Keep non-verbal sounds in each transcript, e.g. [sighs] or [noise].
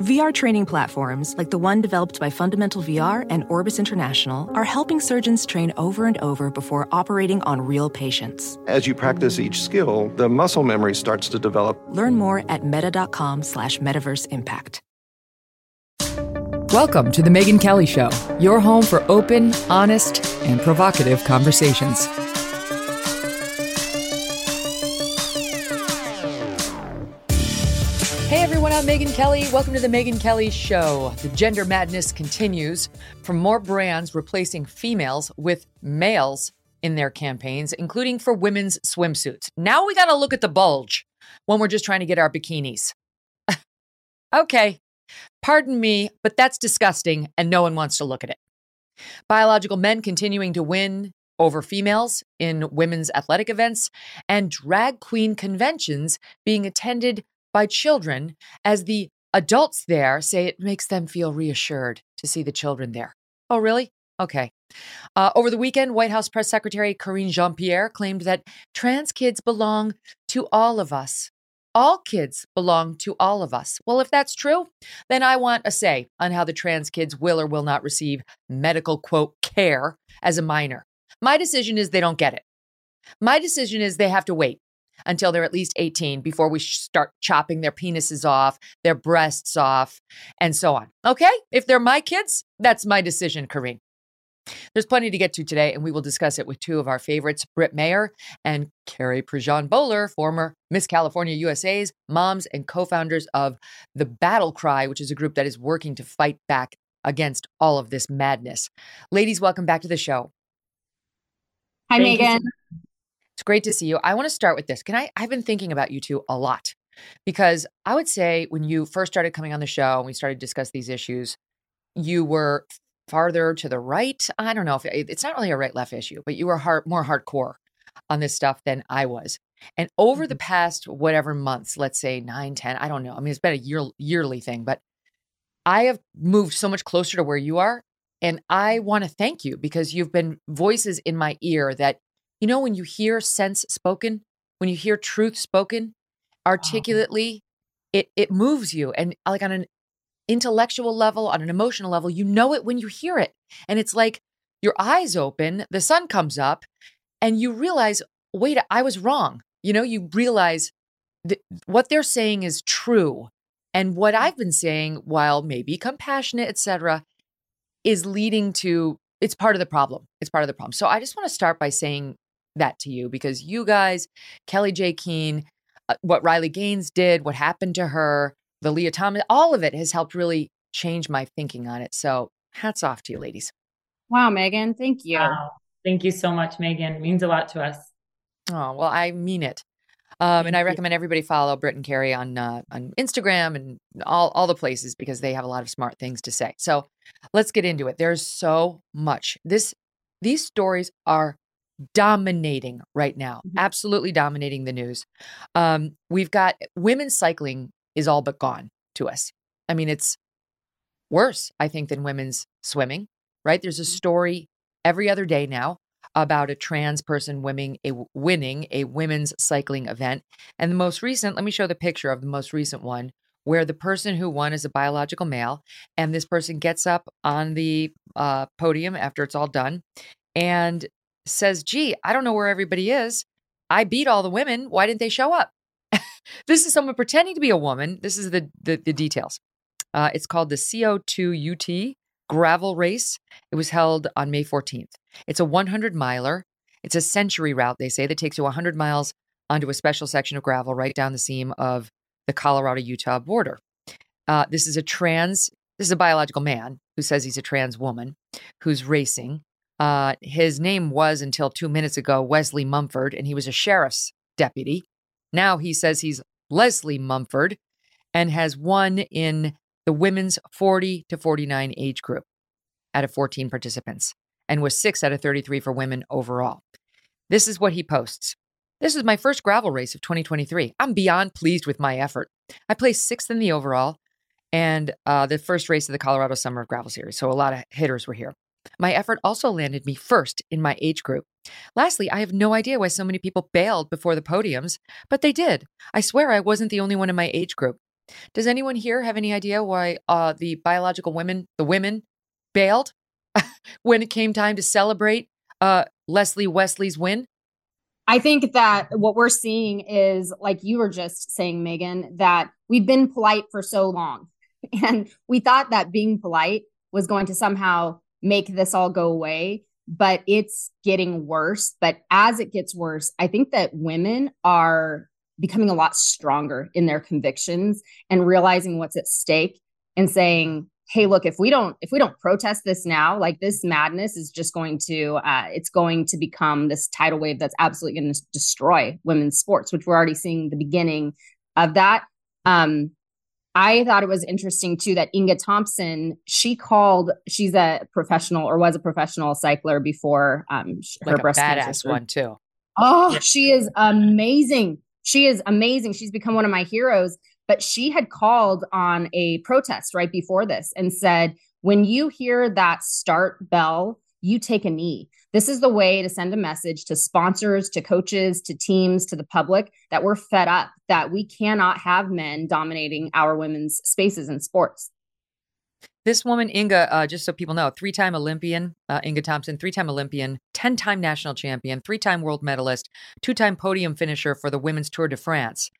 VR training platforms, like the one developed by Fundamental VR and Orbis International, are helping surgeons train over and over before operating on real patients. As you practice each skill, the muscle memory starts to develop. Learn more at meta.com slash metaverse impact. Welcome to The Megyn Kelly Show, your home for open, honest, and provocative conversations. I'm Megyn Kelly. Welcome to The Megyn Kelly Show. The gender madness continues from more brands replacing females with males in their campaigns, including for women's swimsuits. Now we got to look at the bulge when we're just trying to get our bikinis. [laughs] okay, pardon me, but that's disgusting and no one wants to look at it. Biological men continuing to win over females in women's athletic events, and drag queen conventions being attended by children as the adults there say it makes them feel reassured to see the children there. Oh, really? Okay. Uh, over the weekend, White House Press Secretary Karine Jean Pierre claimed that trans kids belong to all of us. All kids belong to all of us. Well, if that's true, then I want a say on how the trans kids will or will not receive medical, quote, care as a minor. My decision is they don't get it. My decision is they have to wait until they're at least 18 before we start chopping their penises off, their breasts off, and so on. Okay? If they're my kids, that's my decision, Karine. There's plenty to get to today, and we will discuss it with two of our favorites, Britt Mayer and Carrie Prejean Boller, former Miss California USA's moms and co founders of the Battle Cry, which is a group that is working to fight back against all of this madness. Ladies, welcome back to the show. Hi, Thank Megyn. It's great to see you. I want to start with this. Can I? I've been thinking about you two a lot because I would say when you first started coming on the show and we started to discuss these issues, you were farther to the right. I don't know if it's not really a right left issue, but you were hard, more hardcore on this stuff than I was. And over the mm-hmm. past whatever months, let's say nine, 10, I don't know. I mean, it's been a year, yearly thing, but I have moved so much closer to where you are. And I want to thank you because you've been voices in my ear that you know, when you hear sense spoken, when you hear truth spoken uh-huh. articulately, it it moves you. And uh, like on an intellectual level, on an emotional level, you know it when you hear it. And it's like your eyes open, the sun comes up, and you realize, wait, I was wrong. You know, you realize that what they're saying is true. And what mm. I've been saying, while maybe compassionate, etc., is leading to it's part of the problem. It's part of the problem. So I just want to start by saying that to you because you guys, Kellie-Jay Keen, uh, what Riley Gaines did, what happened to her, the Lia Thomas, all of it has helped really change my thinking on it. So hats off to you, ladies. Wow, Megyn. thank you. Wow. Thank you so much, Megyn. It means a lot to us. Oh, well, I mean it. Um, and I recommend everybody follow Britt and Carrie on uh, on Instagram and all all the places because they have a lot of smart things to say. So let's get into it. There's so much. This these stories are dominating right now, mm-hmm. absolutely dominating the news. Um, we've got women's cycling is all but gone to us. I mean, it's worse, I think, than women's swimming, right? There's a mm-hmm. story every other day now about a trans person winning a winning a women's cycling event. And the most recent, let me show the picture of the most recent one where the person who won is a biological male and this person gets up on the uh, podium after it's all done and says, gee, I don't know where everybody is. I beat all the women. Why didn't they show up? [laughs] this is someone pretending to be a woman. This is the, the, the details. Uh, it's called the CO2 UT gravel race. It was held on May 14th. It's a 100 miler. It's a century route, they say, that takes you 100 miles onto a special section of gravel right down the seam of the Colorado Utah border. Uh, this is a trans, this is a biological man who says he's a trans woman who's racing. Uh, his name was until two minutes ago Wesley Mumford, and he was a sheriff's deputy. Now he says he's Leslie Mumford and has won in the women's 40 to 49 age group out of 14 participants and was six out of 33 for women overall. This is what he posts. This is my first gravel race of 2023. I'm beyond pleased with my effort. I placed sixth in the overall and uh, the first race of the Colorado Summer of Gravel Series. So a lot of hitters were here. My effort also landed me first in my age group. Lastly, I have no idea why so many people bailed before the podiums, but they did. I swear I wasn't the only one in my age group. Does anyone here have any idea why uh, the biological women, the women, bailed [laughs] when it came time to celebrate uh, Leslie Wesley's win? I think that what we're seeing is, like you were just saying, Megyn, that we've been polite for so long. [laughs] And we thought that being polite was going to somehow make this all go away, but it's getting worse. But as it gets worse, I think that women are becoming a lot stronger in their convictions and realizing what's at stake and saying, hey look if we don't if we don't protest this now like this madness is just going to uh, it's going to become this tidal wave that's absolutely going to destroy women's sports which we're already seeing the beginning of that um I thought it was interesting too that Inga Thompson, she called, she's a professional or was a professional cycler before um, her like breast badass cancer. one too. Oh, she is amazing. She is amazing. She's become one of my heroes. But she had called on a protest right before this and said, when you hear that start bell, you take a knee. This is the way to send a message to sponsors, to coaches, to teams, to the public that we're fed up, that we cannot have men dominating our women's spaces in sports. This woman, Inga, uh, just so people know, three time Olympian, uh, Inga Thompson, three time Olympian, 10 time national champion, three time world medalist, two time podium finisher for the Women's Tour de France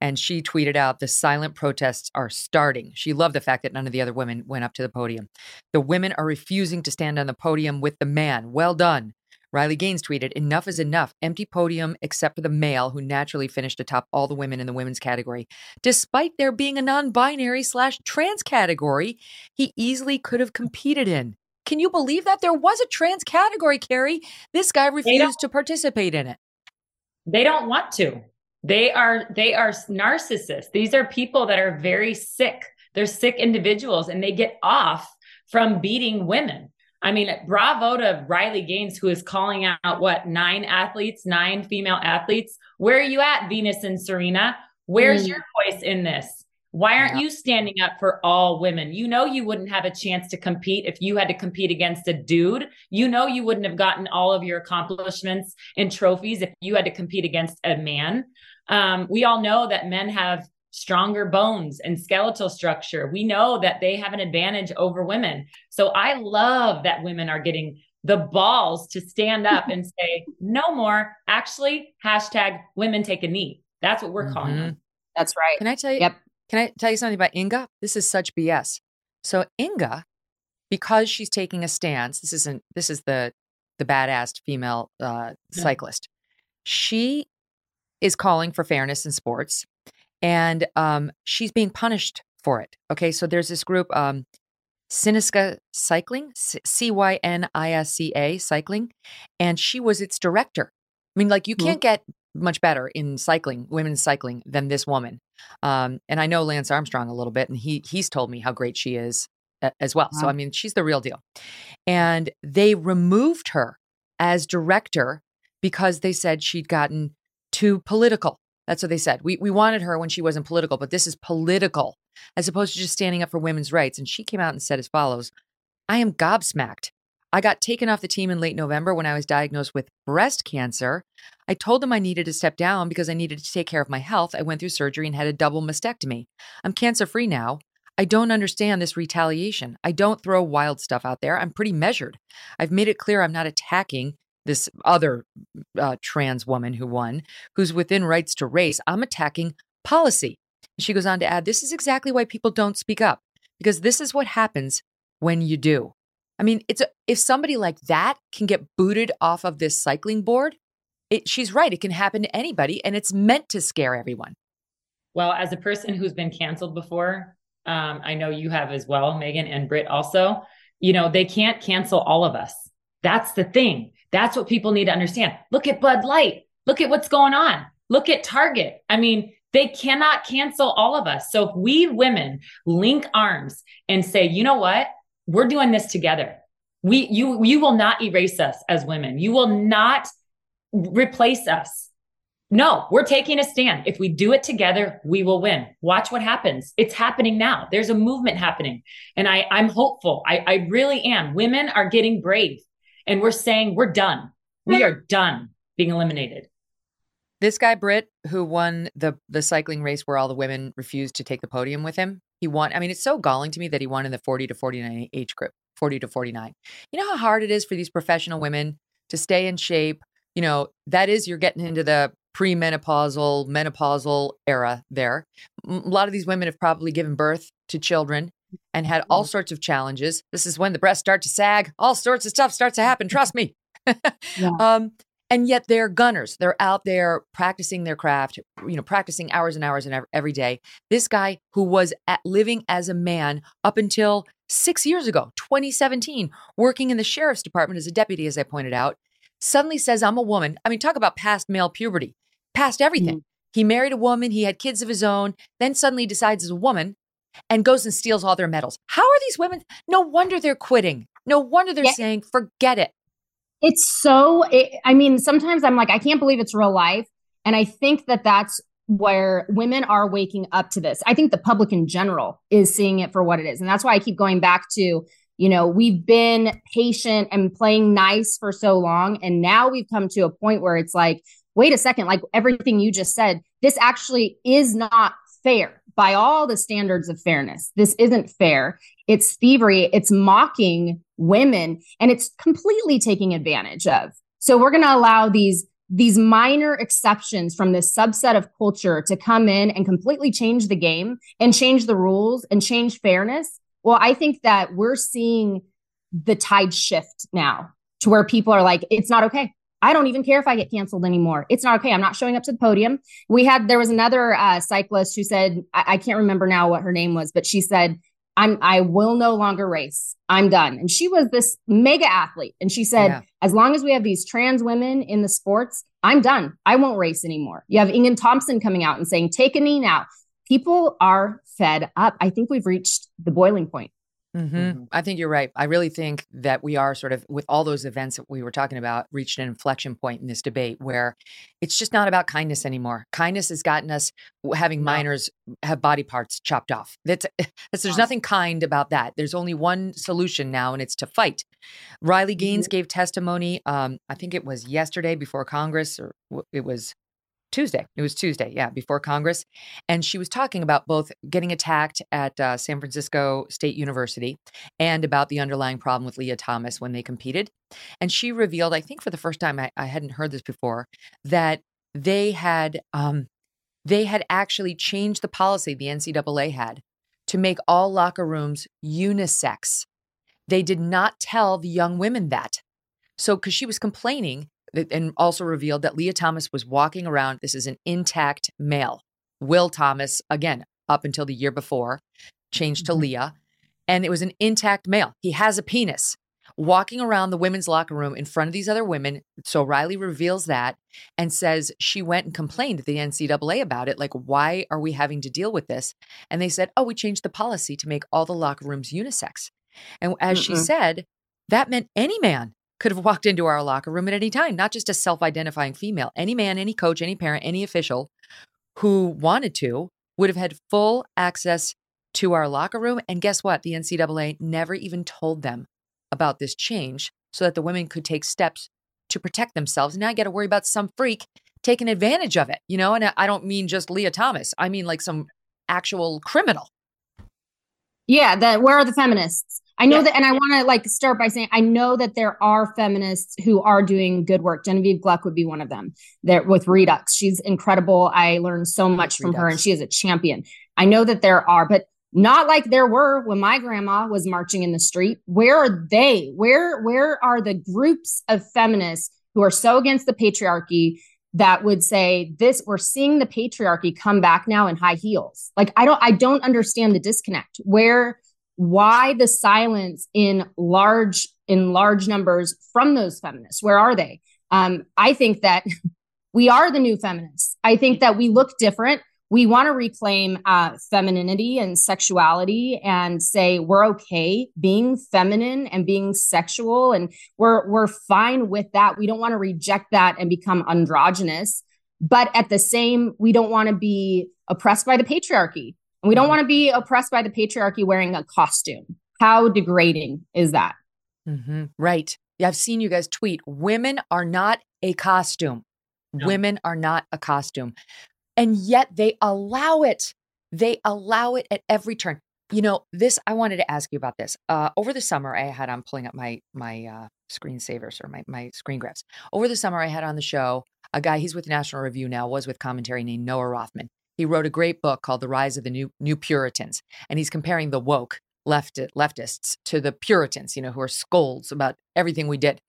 and she tweeted out the silent protests are starting. She loved the fact that none of the other women went up to the podium. The women are refusing to stand on the podium with the man. Well done. Riley Gaines tweeted, Enough is enough. Empty podium except for the male who naturally finished atop all the women in the women's category. Despite there being a non binary slash trans category, he easily could have competed in. Can you believe that? There was a trans category, Carrie. This guy refused to participate in it. They don't want to. They are they are narcissists. These are people that are very sick. They're sick individuals and they get off from beating women. I mean, bravo to Riley Gaines, who is calling out what nine athletes, nine female athletes. Where are you at, Venus and Serena? Where's mm. your voice in this? Why aren't yeah. you standing up for all women? You know, you wouldn't have a chance to compete if you had to compete against a dude. You know, you wouldn't have gotten all of your accomplishments and trophies if you had to compete against a man. Um, we all know that men have stronger bones and skeletal structure. We know that they have an advantage over women. So I love that women are getting the balls to stand up [laughs] and say, no more. Actually, hashtag women take a knee. That's what we're mm-hmm. calling them. That's right. Can I tell you? Yep. Can I tell you something about Inga? This is such BS. So Inga, because she's taking a stance, this isn't this is the the badass female uh, cyclist. She is calling for fairness in sports, and um, she's being punished for it. Okay, so there's this group, um, Cynisca Cycling, C Y N I S C A Cycling, and she was its director. I mean, like you can't get much better in cycling, women's cycling, than this woman. Um, and I know Lance Armstrong a little bit, and he he's told me how great she is as well. Wow. So I mean, she's the real deal. And they removed her as director because they said she'd gotten too political. That's what they said. We we wanted her when she wasn't political, but this is political as opposed to just standing up for women's rights. And she came out and said as follows: I am gobsmacked. I got taken off the team in late November when I was diagnosed with breast cancer. I told them I needed to step down because I needed to take care of my health. I went through surgery and had a double mastectomy. I'm cancer free now. I don't understand this retaliation. I don't throw wild stuff out there. I'm pretty measured. I've made it clear I'm not attacking this other uh, trans woman who won, who's within rights to race. I'm attacking policy. She goes on to add, This is exactly why people don't speak up, because this is what happens when you do. I mean, it's a, if somebody like that can get booted off of this cycling board, it, she's right. It can happen to anybody, and it's meant to scare everyone. Well, as a person who's been canceled before, um, I know you have as well, Megyn and Britt also. You know, they can't cancel all of us. That's the thing. That's what people need to understand. Look at Bud Light. Look at what's going on. Look at Target. I mean, They cannot cancel all of us. So if we women link arms and say, you know what? We're doing this together. We you you will not erase us as women. You will not replace us. No, we're taking a stand. If we do it together, we will win. Watch what happens. It's happening now. There's a movement happening. And I, I'm hopeful. I, I really am. Women are getting brave and we're saying we're done. We are done being eliminated. This guy Britt, who won the the cycling race where all the women refused to take the podium with him, he won. I mean, it's so galling to me that he won in the 40 to 49 age group, 40 to 49. You know how hard it is for these professional women to stay in shape. You know, that is you're getting into the premenopausal, menopausal era there. A lot of these women have probably given birth to children and had all mm-hmm. sorts of challenges. This is when the breasts start to sag, all sorts of stuff starts to happen. Trust me. yeah. [laughs] um, and yet they're gunners. They're out there practicing their craft, you know, practicing hours and hours and every day. This guy who was living as a man up until six years ago, 2017, working in the sheriff's department as a deputy, as I pointed out, suddenly says, I'm a woman. I mean, talk about past male puberty, past everything. Mm-hmm. He married a woman, he had kids of his own, then suddenly decides as a woman and goes and steals all their medals. How are these women? No wonder they're quitting. No wonder they're yeah. saying, forget it. It's so, it, I mean, sometimes I'm like, I can't believe it's real life. And I think that that's where women are waking up to this. I think the public in general is seeing it for what it is. And that's why I keep going back to, you know, we've been patient and playing nice for so long. And now we've come to a point where it's like, wait a second, like everything you just said, this actually is not fair by all the standards of fairness. This isn't fair. It's thievery. It's mocking women and it's completely taking advantage of. So we're going to allow these these minor exceptions from this subset of culture to come in and completely change the game and change the rules and change fairness. Well, I think that we're seeing the tide shift now to where people are like, it's not okay. I don't even care if I get canceled anymore. It's not okay. I'm not showing up to the podium. We had there was another uh, cyclist who said I, I can't remember now what her name was, but she said I'm I will no longer race. I'm done. And she was this mega athlete. And she said, yeah. as long as we have these trans women in the sports, I'm done. I won't race anymore. You have Inga Thompson coming out and saying, take a knee now. People are fed up. I think we've reached the boiling point. Mm-hmm. Mm-hmm. I think you're right. I really think that we are sort of, with all those events that we were talking about, reached an inflection point in this debate where it's just not about kindness anymore. Kindness has gotten us having no. minors have body parts chopped off. That's, [laughs] that's there's nothing kind about that. There's only one solution now, and it's to fight. Riley Gaines mm-hmm. gave testimony. Um, I think it was yesterday before Congress, or it was Tuesday. It was Tuesday, yeah, before Congress. And she was talking about both getting attacked at uh, San Francisco State University and about the underlying problem with Lia Thomas when they competed. And she revealed, I think for the first time, I, I hadn't heard this before, that they had um, they had actually changed the policy the NCAA had to make all locker rooms unisex. They did not tell the young women that. So, because she was complaining and also revealed that Lia Thomas was walking around. This is an intact male. Will Thomas, again, up until the year before, changed to mm-hmm. Lia, and it was an intact male. He has a penis walking around the women's locker room in front of these other women. So Riley reveals that and says she went and complained to the NCAA about it. Like, why are we having to deal with this? And they said, oh, we changed the policy to make all the locker rooms unisex. And as Mm-mm. she said, that meant any man could have walked into our locker room at any time, not just a self identifying female. Any man, any coach, any parent, any official who wanted to would have had full access to our locker room. And guess what? The NCAA never even told them about this change so that the women could take steps to protect themselves. Now I got to worry about some freak taking advantage of it, you know? And I don't mean just Lia Thomas, I mean like some actual criminal. Yeah, that where are the feminists? I know that, and I want to like start by saying I know that there are feminists who are doing good work. Genevieve Gluck would be one of them. There with Reduxx, she's incredible. I learned so much from Reduxx. her, and she is a champion. I know that there are, but not like there were when my grandma was marching in the street. Where are they? Where where are the groups of feminists who are so against the patriarchy that would say this we're seeing the patriarchy come back now in high heels like i don't i don't understand the disconnect where why the silence in large in large numbers from those feminists where are they? Um, i think that [laughs] we are the new feminists. I think that we look different. We want to reclaim uh, femininity and sexuality and say we're okay being feminine and being sexual and we're we're fine with that. We don't want to reject that and become androgynous. But at the same we don't want to be oppressed by the patriarchy and we don't mm-hmm. want to be oppressed by the patriarchy wearing a costume how degrading is that mm-hmm. right yeah, i've seen you guys tweet women are not a costume no. women are not a costume and yet they allow it. They allow it at every turn. You know, this I wanted to ask you about this. Uh, over the summer, I had I'm pulling up my my uh, screensavers or my my screen grabs. Over the summer, I had on the show a guy. He's with National Review now. Was with commentary named Noah Rothman. He wrote a great book called The Rise of the New New Puritans, and he's comparing the woke left leftists to the Puritans. You know, who are scolds about everything we did.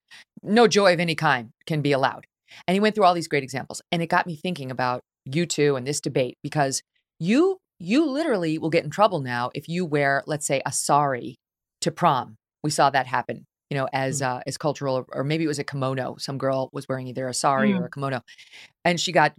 No joy of any kind can be allowed. And he went through all these great examples, and it got me thinking about you two and this debate because you you literally will get in trouble now if you wear let's say a sari to prom we saw that happen you know as mm. uh, as cultural or maybe it was a kimono some girl was wearing either a sari mm. or a kimono and she got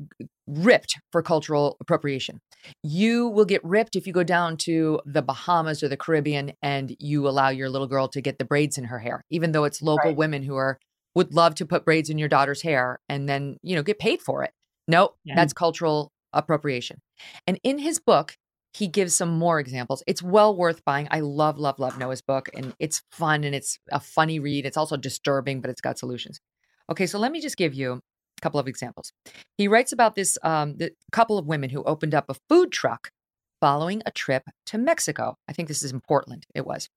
ripped for cultural appropriation you will get ripped if you go down to the bahamas or the caribbean and you allow your little girl to get the braids in her hair even though it's local right. women who are would love to put braids in your daughter's hair and then you know get paid for it Nope, yeah. that's cultural appropriation. And in his book, he gives some more examples. It's well worth buying. I love, love, love Noah's book, and it's fun and it's a funny read. It's also disturbing, but it's got solutions. Okay, so let me just give you a couple of examples. He writes about this um, the couple of women who opened up a food truck following a trip to Mexico. I think this is in Portland. It was.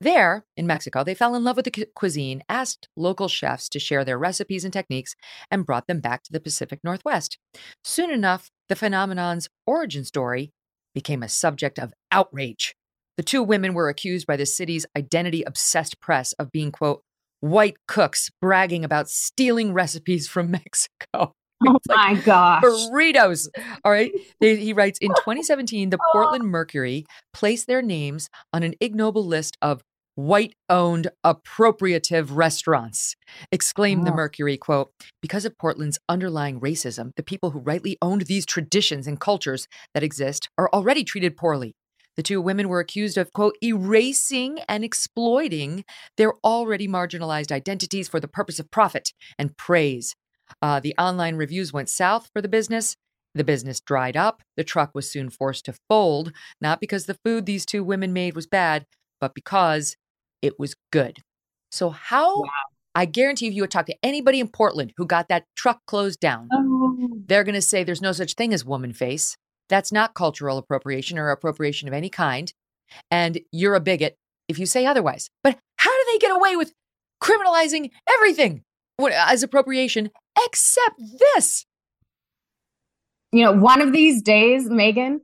There, in Mexico, they fell in love with the cuisine, asked local chefs to share their recipes and techniques, and brought them back to the Pacific Northwest. Soon enough, the phenomenon's origin story became a subject of outrage. The two women were accused by the city's identity obsessed press of being, quote, white cooks bragging about stealing recipes from [laughs] Mexico. [laughs] Oh my gosh. Burritos. All right. They, [laughs] he writes In 2017, the Portland oh. Mercury placed their names on an ignoble list of white owned appropriative restaurants. Exclaimed the mercury quote because of portland's underlying racism the people who rightly owned these traditions and cultures that exist are already treated poorly. The two women were accused of quote erasing and exploiting their already marginalized identities for the purpose of profit and praise. Uh, the online reviews went south for the business. The business dried up. The truck was soon forced to fold, not because the food these two women made was bad, but because it was good. So, how wow. I guarantee if you would talk to anybody in Portland who got that truck closed down, oh. they're going to say there's no such thing as woman face. That's not cultural appropriation or appropriation of any kind. And you're a bigot if you say otherwise. But how do they get away with criminalizing everything as appropriation except this? You know, one of these days, Megyn,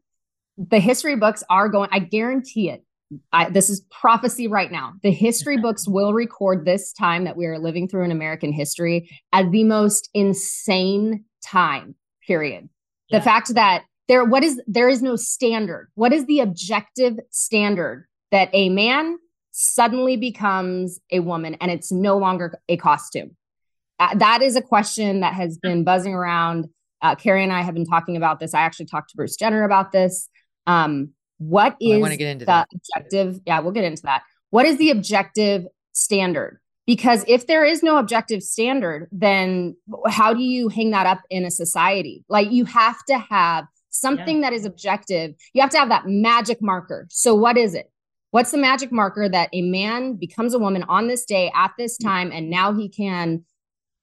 the history books are going, I guarantee it, I, this is prophecy right now. The history books will record this time that we are living through in American history as the most insane time, period. Yeah. The fact that there what is there is no standard. What is the objective standard that a man suddenly becomes a woman and it's no longer a costume? Uh, that is a question that has been buzzing around. Uh, Carrie and I have been talking about this. I actually talked to Bruce Jenner about this. Um, what is oh, the that. objective? Yeah, we'll get into that. What is the objective standard? Because if there is no objective standard, then how do you hang that up in a society? Like you have to have something yeah. that is objective. You have to have that magic marker. So, what is it? What's the magic marker that a man becomes a woman on this day at this mm. time, and now he can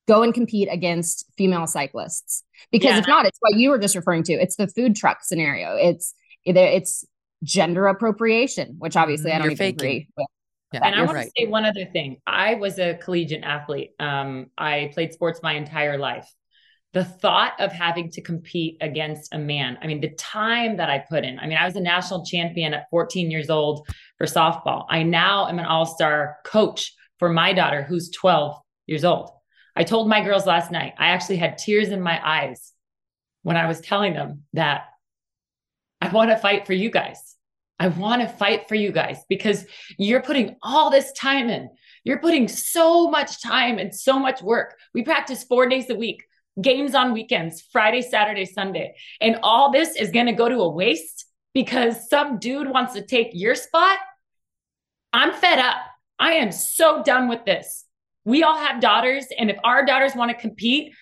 go and compete against female cyclists? Because yeah. if not, it's what you were just referring to. It's the food truck scenario. It's it's gender appropriation, which obviously I don't You're even faking. agree with. Yeah, and I want right. to say one other thing. I was a collegiate athlete. Um, I played sports my entire life. The thought of having to compete against a man, I mean, the time that I put in. I mean, I was a national champion at 14 years old for softball. I now am an all star coach for my daughter, who's 12 years old. I told my girls last night, I actually had tears in my eyes when I was telling them that I want to fight for you guys. I want to fight for you guys because you're putting all this time in. You're putting so much time and so much work. We practice four days a week. games on weekends, Friday, Saturday, Sunday. And all this is going to go to a waste because some dude wants to take your spot. I'm fed up. I am so done with this. We all have daughters. And if our daughters want to compete,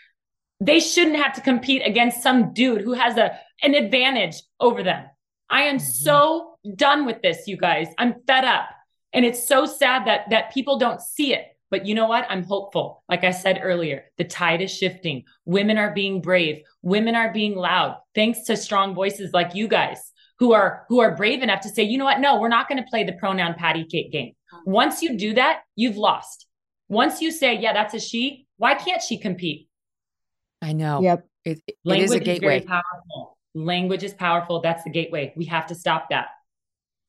they shouldn't have to compete against some dude who has a, an advantage over them. I am mm-hmm. so done with this, you guys. I'm fed up. And it's so sad that that people don't see it. But you know what? I'm hopeful. Like I said earlier, the tide is shifting. Women are being brave. Women are being loud. Thanks to strong voices like you guys who are who are brave enough to say, "You know what? No, we're not going to play the pronoun patty cake game." Once you do that, you've lost. Once you say, "Yeah, that's a she," why can't she compete? I know. Yep. It, it is a gateway. Is powerful. Language is powerful. That's the gateway. We have to stop that.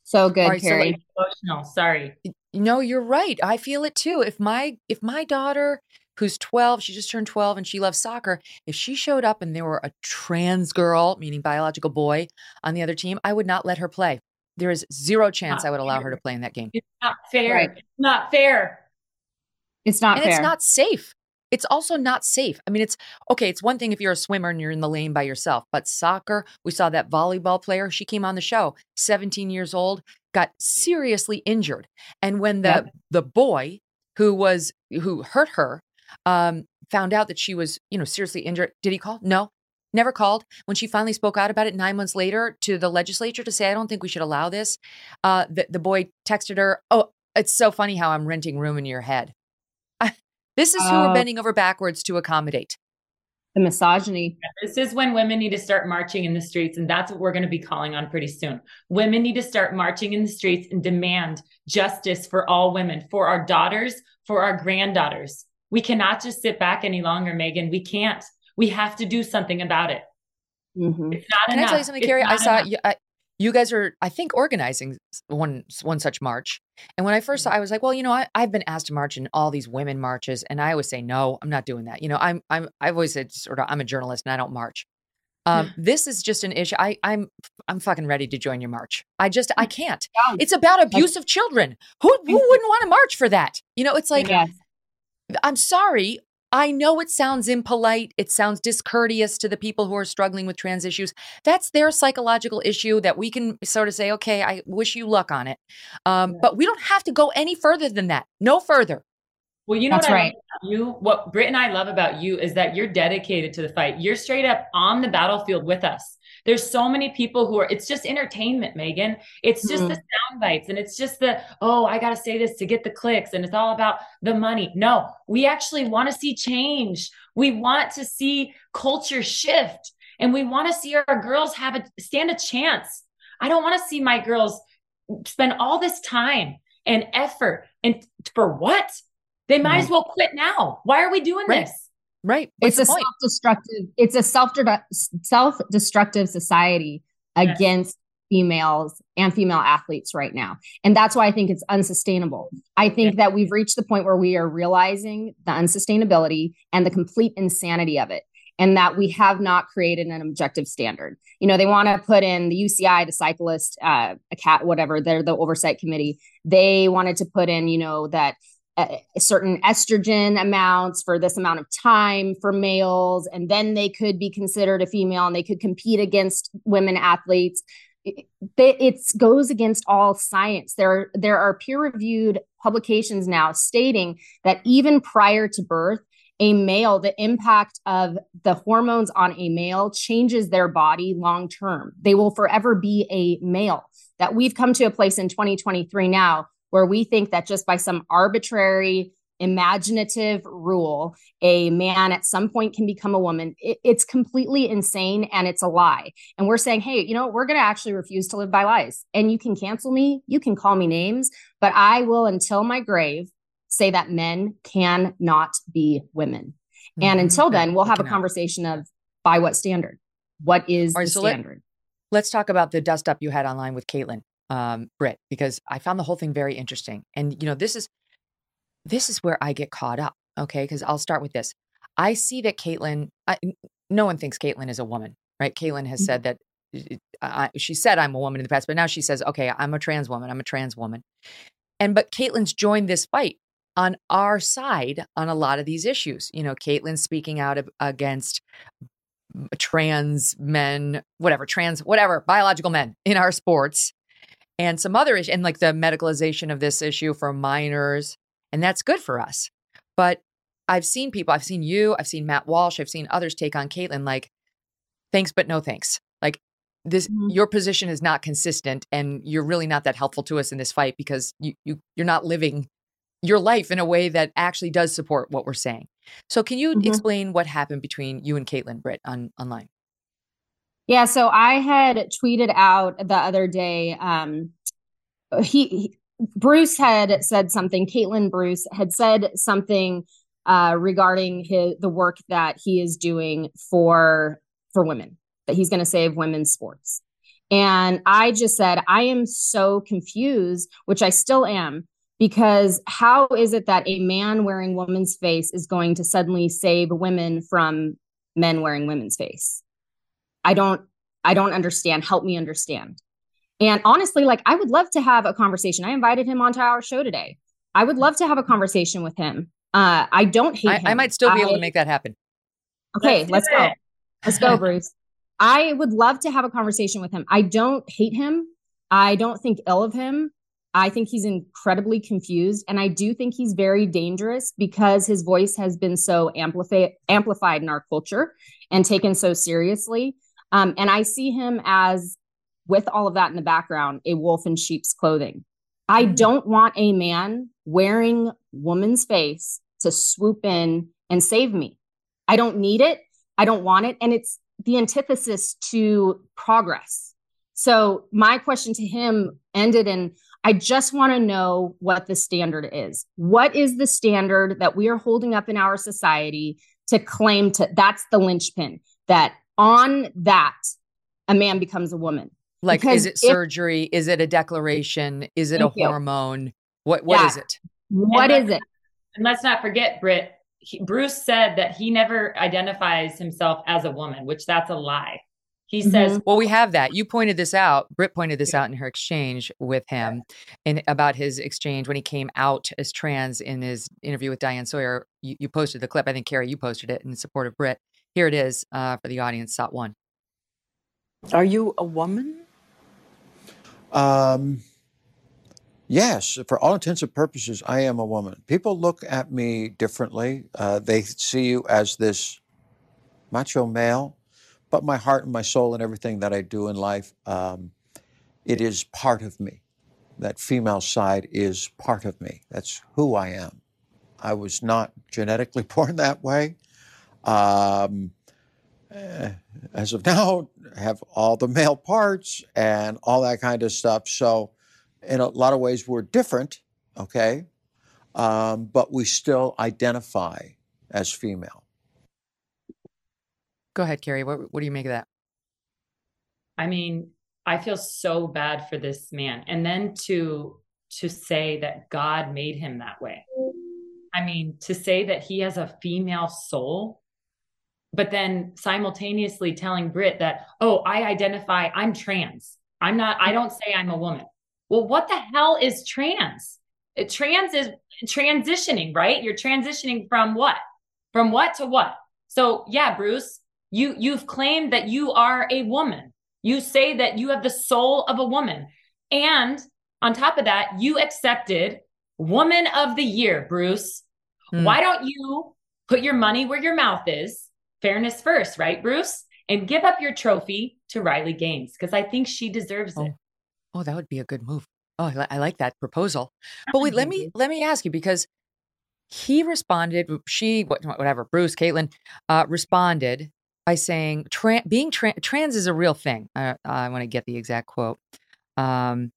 So good, right, Carrie. So emotional. Sorry. No, you're right. I feel it too. If my if my daughter who's 12, she just turned 12 and she loves soccer, if she showed up and there were a trans girl, meaning biological boy, on the other team, I would not let her play. There is zero chance not I would allow her to play in that game. It's not fair. Right. It's not fair. It's not and fair. it's not safe. It's also not safe. I mean, it's okay. It's one thing if you're a swimmer and you're in the lane by yourself, but soccer, we saw that volleyball player. She came on the show, 17 years old, got seriously injured. And when the yep. the boy who was who hurt her um, found out that she was, you know, seriously injured, did he call? No, never called. When she finally spoke out about it nine months later to the legislature to say, I don't think we should allow this, uh, the, the boy texted her, Oh, it's so funny how I'm renting room in your head. This is who uh, we're bending over backwards to accommodate. The misogyny. This is when women need to start marching in the streets. And that's what we're going to be calling on pretty soon. Women need to start marching in the streets and demand justice for all women, for our daughters, for our granddaughters. We cannot just sit back any longer, Megyn. We can't. We have to do something about it. Mm-hmm. It's not Can enough. I tell you something, Carrie? I saw you, I, you guys are, I think, organizing one one such march. And when I first saw, mm-hmm. I was like, well, you know, I, I've been asked to march in all these women marches, and I always say no, I'm not doing that. You know, I'm I'm I've always said sort of I'm a journalist and I don't march. Um, this is just an issue. I I'm I'm fucking ready to join your march. I just I can't. It's about abuse of children. Who who [laughs] wouldn't want to march for that? You know, it's like yes. I'm sorry. I know it sounds impolite. It sounds discourteous to the people who are struggling with trans issues. That's their psychological issue that we can sort of say, okay, I wish you luck on it. Um, yeah. But we don't have to go any further than that. No further. Well, you know That's what right. you what Britt and I love about you is that you're dedicated to the fight. You're straight up on the battlefield with us. There's so many people who are, it's just entertainment, Megyn. It's just mm-hmm. the sound bites and it's just the, oh, I got to say this to get the clicks and it's all about the money. No, we actually want to see change. We want to see culture shift and we want to see our girls have a stand a chance. I don't want to see my girls spend all this time and effort and for what? They might mm-hmm. as well quit now. Why are we doing right. this? Right. What's it's a self-destructive, it's a self self-destructive society yes. against females and female athletes right now. And that's why I think it's unsustainable. I think that we've reached the point where we are realizing the unsustainability and the complete insanity of it. And that we have not created an objective standard. You know, they want to put in the UCI, the cyclist, uh, a cat, whatever, they're the oversight committee. They wanted to put in, you know, that certain estrogen amounts for this amount of time for males and then they could be considered a female and they could compete against women athletes. It, it goes against all science. There there are peer reviewed publications now stating that even prior to birth a male the impact of the hormones on a male changes their body long term they will forever be a male. That we've come to a place in 2023 now where we think that just by some arbitrary imaginative rule a man at some point can become a woman. It, it's completely insane and it's a lie. And we're saying hey you know we're going to actually refuse to live by lies. And you can cancel me you can call me names but i will until my grave say that men cannot be women. Mm-hmm. and until then we'll have a conversation of by what standard? What is right, the so standard? let, let's talk about the dust up you had online with caitlyn um, Britt, because I found the whole thing very interesting. And you know, this is this is where I get caught up. Okay, because I'll start with this. I see that Caitlyn. I, no one thinks Caitlyn is a woman, right? Caitlyn has mm-hmm. said that I, she said I'm a woman in the past, but now she says, okay, I'm a trans woman. I'm a trans woman. And but Caitlyn's joined this fight on our side on a lot of these issues. You know, Caitlyn speaking out against trans men, whatever, trans, whatever, biological men in our sports, and some other issues, and like the medicalization of this issue for minors. And that's good for us. But I've seen people, I've seen you, I've seen Matt Walsh, I've seen others take on Caitlyn like, thanks, but no thanks. Like, this mm-hmm. your position is not consistent and you're really not that helpful to us in this fight because you, you you're not living your life in a way that actually does support what we're saying. So can you mm-hmm. explain what happened between you and Caitlyn Britt on online? Yeah, so I had tweeted out the other day. Um, he, he Bruce had said something. Caitlyn Bruce had said something uh, regarding his the work that he is doing for for women. That he's going to save women's sports. And I just said, I am so confused, which I still am, because how is it that a man wearing woman's face is going to suddenly save women from men wearing women's face i don't i don't understand. Help me understand. And honestly like i would love to have a conversation. I invited him onto our show today. I would love to have a conversation with him. Uh i don't hate I, him. I might still be I, able to make that happen. Okay let's, let's go. let's go bruce. [laughs] I would love to have a conversation with him. I don't hate him. I don't think ill of him. I think he's incredibly confused. And I do think he's very dangerous because his voice has been so amplified amplified in our culture and taken so seriously. Um, and I see him as, with all of that in the background, a wolf in sheep's clothing. I mm. don't want a man wearing woman's face to swoop in and save me. I don't need it. I don't want it. And it's the antithesis to progress. So my question to him ended in I just want to know what the standard is. What is the standard that we are holding up in our society to claim to that's the linchpin that on that a man becomes a woman? Like, because is it if, surgery? Is it a declaration? Is it a hormone? You. What What yeah. is it? What and is it? And let's not forget, Britt. He, Bruce said that he never identifies himself as a woman, which that's a lie. He mm-hmm. says, "Well, we have that. You pointed this out. Britt pointed this out in her exchange with him, and about his exchange when he came out as trans in his interview with Diane Sawyer. You, you posted the clip. I think Carrie, you posted it in support of Britt. Here it is uh, for the audience. Shot one. Are you a woman? Um, yes, for all intents and purposes, I am a woman. People look at me differently. Uh, they see you as this macho male but my heart and my soul and everything that I do in life, um, it is part of me. That female side is part of me. That's who I am. I was not genetically [laughs] born that way. Um, eh, as of [laughs] now, have all the male parts and all that kind of stuff. So, in a lot of ways, we're different, okay? Um, but we still identify as female. Go ahead, Carrie. What, what do you make of that? I mean, I feel so bad for this man. And then to to say that God made him that way. I mean, to say that he has a female soul, but then simultaneously telling Britt that, oh, I identify, I'm trans. I'm not, I don't say I'm a woman. Well, what the hell is trans? Trans is transitioning, right? You're transitioning from what? From what to what? So, yeah, Bruce, you you've claimed that you are a woman. You say that you have the soul of a woman. And on top of that, you accepted woman of the year, Bruce. Mm. Why don't you put your money where your mouth is? Fairness first, right, Bruce? And give up your trophy to Riley Gaines because I think she deserves oh. it. Oh, that would be a good move. Oh, I, li- I like that proposal. But wait, let me let me ask you because he responded. She, whatever, Bruce, Caitlyn, uh, responded by saying being tra- trans is a real thing. Uh, I want to get the exact quote. Um,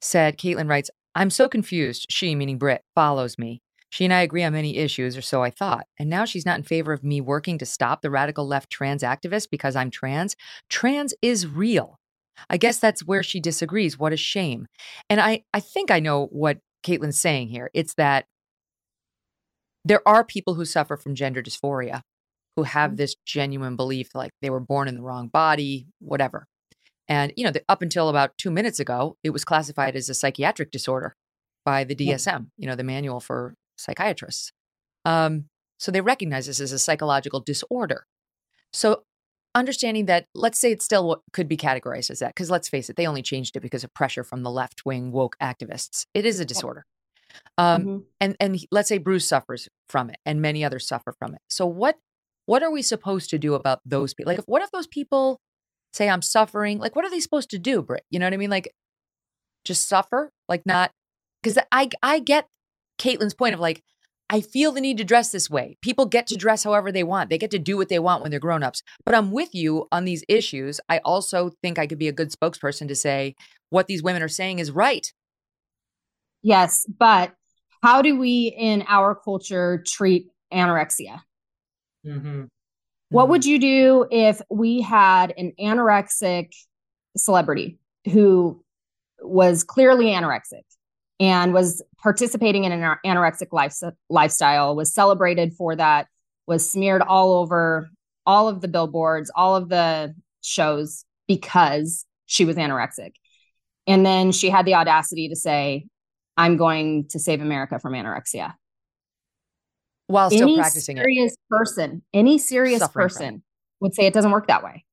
said Caitlyn writes, "I'm so confused. She, meaning Britt, follows me. She and I agree on many issues, or so I thought. And now she's not in favor of me working to stop the radical left trans activists because I'm trans. Trans is real. I guess that's where she disagrees. What a shame. And I, I think I know what Caitlyn's saying here. It's that there are people who suffer from gender dysphoria who have mm-hmm. this genuine belief like they were born in the wrong body, whatever. And, you know, the, up until about two minutes ago, it was classified as a psychiatric disorder by the DSM, you know, the manual for psychiatrists. Um, so they recognize this as a psychological disorder. So understanding that, let's say it still could be categorized as that, because let's face it, they only changed it because of pressure from the left wing woke activists. It is a disorder. Um, mm-hmm. and and let's say Bruce suffers from it, and many others suffer from it. So what what are we supposed to do about those people? Like, what if those people say I'm suffering? Like, what are they supposed to do, Britt? You know what I mean? Like, just suffer, like not because I I get Caitlyn's point of like I feel the need to dress this way. People get to dress however they want. They get to do what they want when they're grown-ups. But I'm with you on these issues. I also think I could be a good spokesperson to say what these women are saying is right. Yes, but how do we in our culture treat anorexia? Mm-hmm. What would you do if we had an anorexic celebrity who was clearly anorexic and was participating in an anorexic life, lifestyle, was celebrated for that, was smeared all over all of the billboards, all of the shows because she was anorexic. And then she had the audacity to say, I'm going to save America from anorexia. While still any practicing serious it. person, any serious Suffering person would say it doesn't work that way.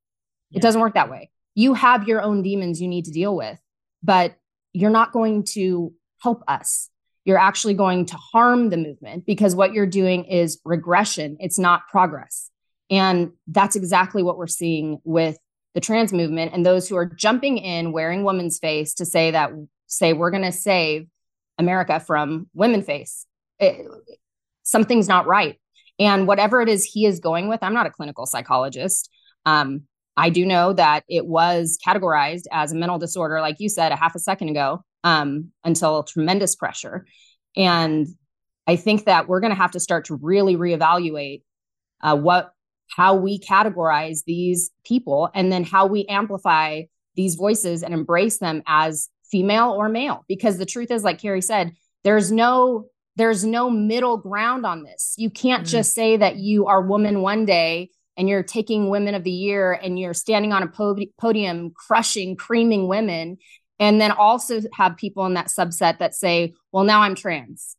Yeah. It doesn't work that way. You have your own demons you need to deal with, but you're not going to help us. You're actually going to harm the movement because what you're doing is regression, it's not progress. And that's exactly what we're seeing with the trans movement and those who are jumping in wearing women's face to say that, say, we're going to save America from women face. It, something's not right. And whatever it is he is going with, I'm not a clinical psychologist. Um, I do know that it was categorized as a mental disorder, like you said a half a second ago um, until tremendous pressure. And I think that we're going to have to start to really reevaluate uh, what how we categorize these people and then how we amplify these voices and embrace them as female or male. Because the truth is like carrie said there's no there's no middle ground on this. You can't mm. just say that you are woman one day and you're taking women of the year and you're standing on a podium crushing creaming women and then also have people in that subset that say, well, now I'm trans,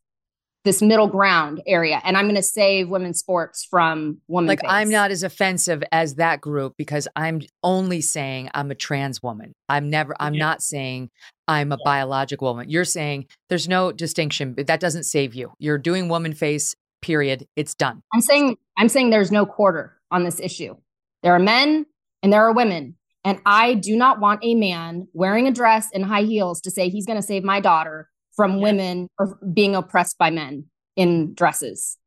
this middle ground area, and I'm going to save women's sports from women. Like, I'm not as offensive as that group because I'm only saying I'm a trans woman. I'm never, I'm yeah. not saying I'm a yeah. biological woman. You're saying there's no distinction, but that doesn't save you. You're doing woman face, period. It's done. I'm saying, I'm saying there's no quarter on this issue. There are men and there are women and I do not want a man wearing a dress and high heels to say he's going to save my daughter from yeah. women or being oppressed by men in dresses.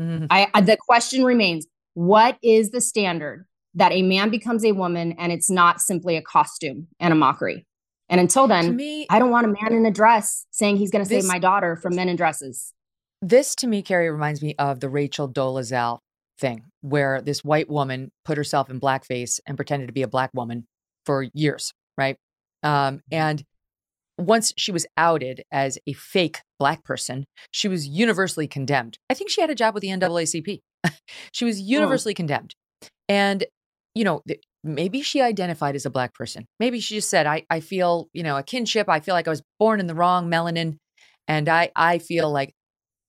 Mm-hmm. I, the question remains: What is the standard that a man becomes a woman and it's not simply a costume and a mockery? And until then, me, I don't want a man in a dress saying he's going to save my daughter from men in dresses. This to me, Carrie, reminds me of the Rachel Dolezal thing where this white woman put herself in blackface and pretended to be a black woman for years, right? Um, and once she was outed as a fake black person, she was universally condemned. I think she had a job with the NAACP. [laughs] she was universally oh. condemned. And, you know, th- maybe she identified as a black person. Maybe she just said, I, I feel, you know, a kinship. I feel like I was born in the wrong melanin. And I, I feel like,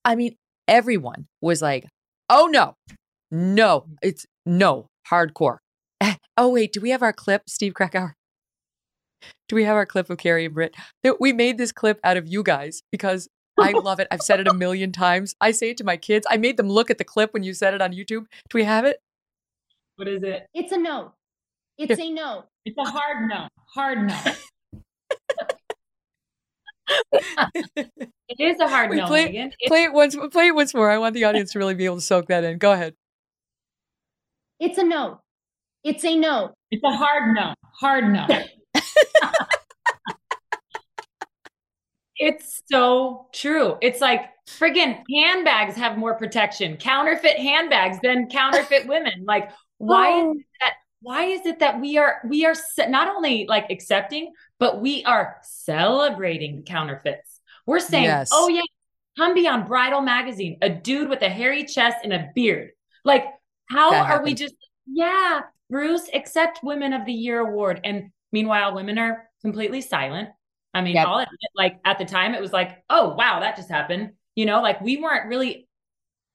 I mean, everyone was like, oh no, no, it's no, hardcore. Eh, oh, wait, do we have our clip, Steve Krakauer? Do we have our clip of Carrie and Britt? We made this clip out of you guys because I love it. I've said it a million times. I say it to my kids. I made them look at the clip when you said it on YouTube. Do we have it? What is it? It's a no. It's a no. [laughs] It's a hard no. Hard no. [laughs] it is a hard we no, play, Megyn. Play it once. Play it once more. I want the audience to really be able to soak that in. Go ahead. It's a no. It's a no. It's a hard no. Hard no. [laughs] it's so true. It's like friggin' handbags have more protection. Counterfeit handbags than counterfeit women. Like, why oh. is that? Why is it that we are we are not only like accepting, but we are celebrating the counterfeits? We're saying, yes. "Oh yeah, come be on Bridal Magazine, a dude with a hairy chest and a beard." Like, how are happened. we just? Yeah, Bruce, accept Women of the Year award. And meanwhile, women are completely silent. I mean, yep. all it, like at the time, it was like, oh wow, that just happened. You know, like we weren't really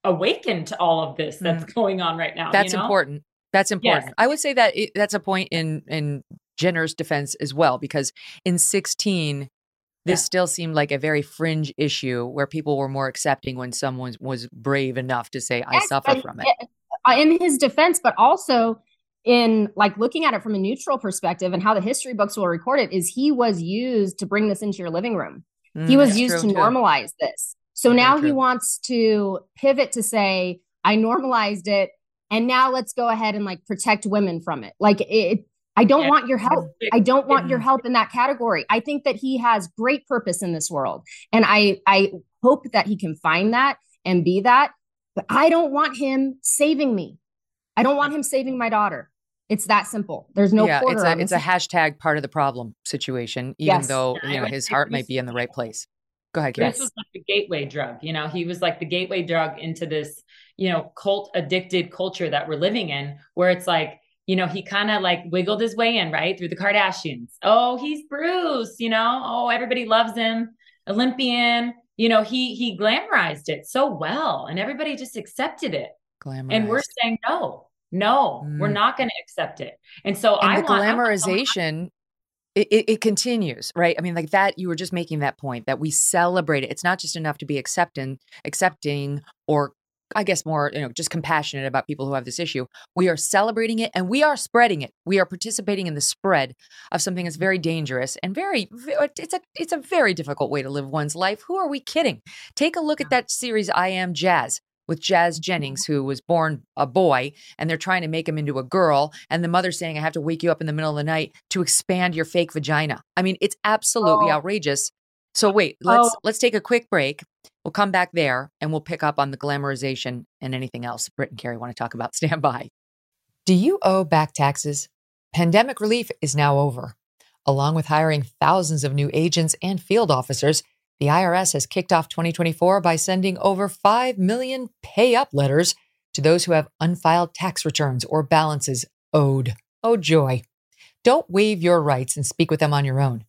awakened to all of this that's mm. going on right now. That's you know? important. That's important. Yes. I would say that it, that's a point in in Jenner's defense as well, because in 16, this yeah. still seemed like a very fringe issue where people were more accepting when someone was brave enough to say, "I suffer from it." Uh, in his defense, but also in like looking at it from a neutral perspective and how the history books will record it is he was used to bring this into your living room. Mm, he was used to too. normalize this. So Very now true. he wants to pivot to say, I normalized it. And now let's go ahead and like protect women from it. Like it, I don't yeah. want your help. I don't want your help in that category. I think that he has great purpose in this world. And I I hope that he can find that and be that. But I don't want him saving me. I don't want him saving my daughter. It's that simple. There's no yeah, it's a, it's a hashtag part of the problem situation, even yes. though you know his heart might be in the right place. Go ahead, This was like the gateway drug. You know, he was like the gateway drug into this, you know, cult addicted culture that we're living in, where it's like, you know, he kind of like wiggled his way in, right? Through the Kardashians. Oh, he's Bruce, you know, oh, everybody loves him, Olympian. You know, he he glamorized it so well and everybody just accepted it. Glamorized. And we're saying no, no, mm. we're not going to accept it. And so and I the want, glamorization it, it, it, continues, right? I mean, like that, you were just making that point that we celebrate it. It's not just enough to be accepting, accepting, or I guess more, you know, just compassionate about people who have this issue. We are celebrating it and we are spreading it. We are participating in the spread of something that's very dangerous and very, uh, it's a, it's a very difficult way to live one's life. Who are we kidding? Take a look at that series, I Am Jazz with Jazz Jennings, mm-hmm. who was born a boy, and they're trying to make him into a girl. And the mother's saying, I have to wake you up in the middle of the night to expand your fake vagina. I mean, it's absolutely oh. outrageous. So wait, let's oh. let's take a quick break. We'll come back there and we'll pick up on the glamorization and anything else Britt and Carrie want to talk about. [laughs] Stand by. Do you owe back taxes? Pandemic relief is now over. Along with hiring thousands of new agents and field officers, the IRS has kicked off 2024 by sending over 5 million pay up letters to those who have unfiled tax returns or balances owed. Oh, joy. Don't waive your rights and speak with them on your own.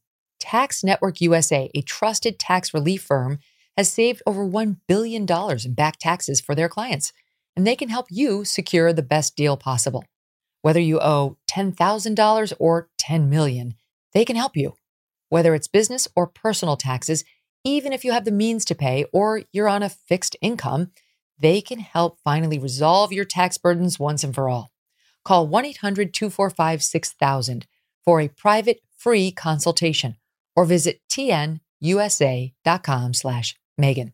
Tax Network USA, a trusted tax relief firm, has saved over $1 billion in back taxes for their clients, and they can help you secure the best deal possible. Whether you owe $10,000 or 10 million, they can help you. Whether it's business or personal taxes, even if you have the means to pay or you're on a fixed income, they can help finally resolve your tax burdens once and for all. Call 1 800 245 6000 for a private free consultation or visit tnusa.com slash Megyn.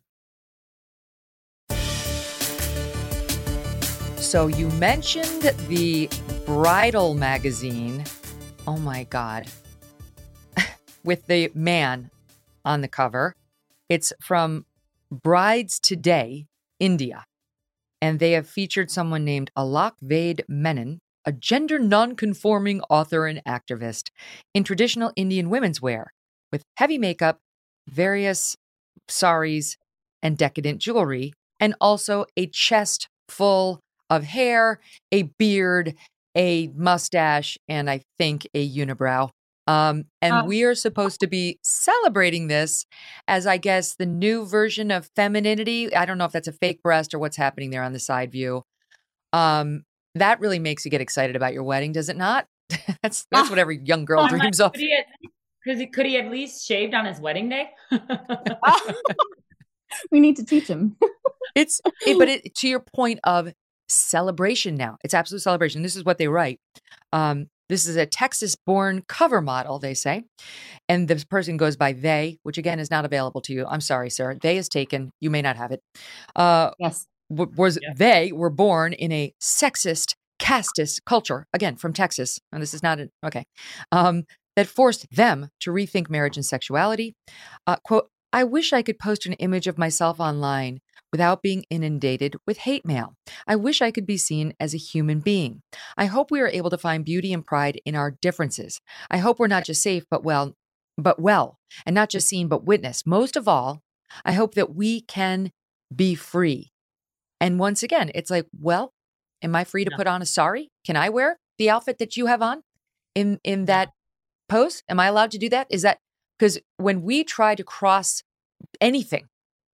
So you mentioned the bridal magazine. Oh my God. [laughs] With the man on the cover. It's from Brides Today, India. And they have featured someone named Alok Vaid-Menon, a gender nonconforming author and activist, in traditional Indian women's wear with heavy makeup, various saris, and decadent jewelry, and also a chest full of hair, a beard, a mustache, and I think a unibrow. Um, and uh, we are supposed to be celebrating this as, I guess, the new version of femininity. I don't know if that's a fake breast or what's happening there on the side view. Um, that really makes you get excited about your wedding, does it not? [laughs] that's that's what every young girl dreams of. Could he, could he at least shaved on his wedding day? [laughs] [laughs] we need to teach him. [laughs] it's, it, but it, to your point of celebration now, it's absolute celebration. This is what they write. Um, this is a Texas born cover model, they say. And this person goes by they, which again is not available to you. I'm sorry, sir. They is taken. You may not have it. Uh, yes. was yeah. they were born in a sexist, casteist culture, again, from Texas. And this is not an, okay. Um, that forced them to rethink marriage and sexuality. Uh, quote, I wish I could post an image of myself online without being inundated with hate mail. I wish I could be seen as a human being. I hope we are able to find beauty and pride in our differences. I hope we're not just safe, but well, but well, and not just seen, but witnessed. Most of all, I hope that we can be free. And once again, it's like, well, am I free to put on a sari? Can I wear the outfit that you have on in in that post? Am I allowed to do that? Is that because when we try to cross anything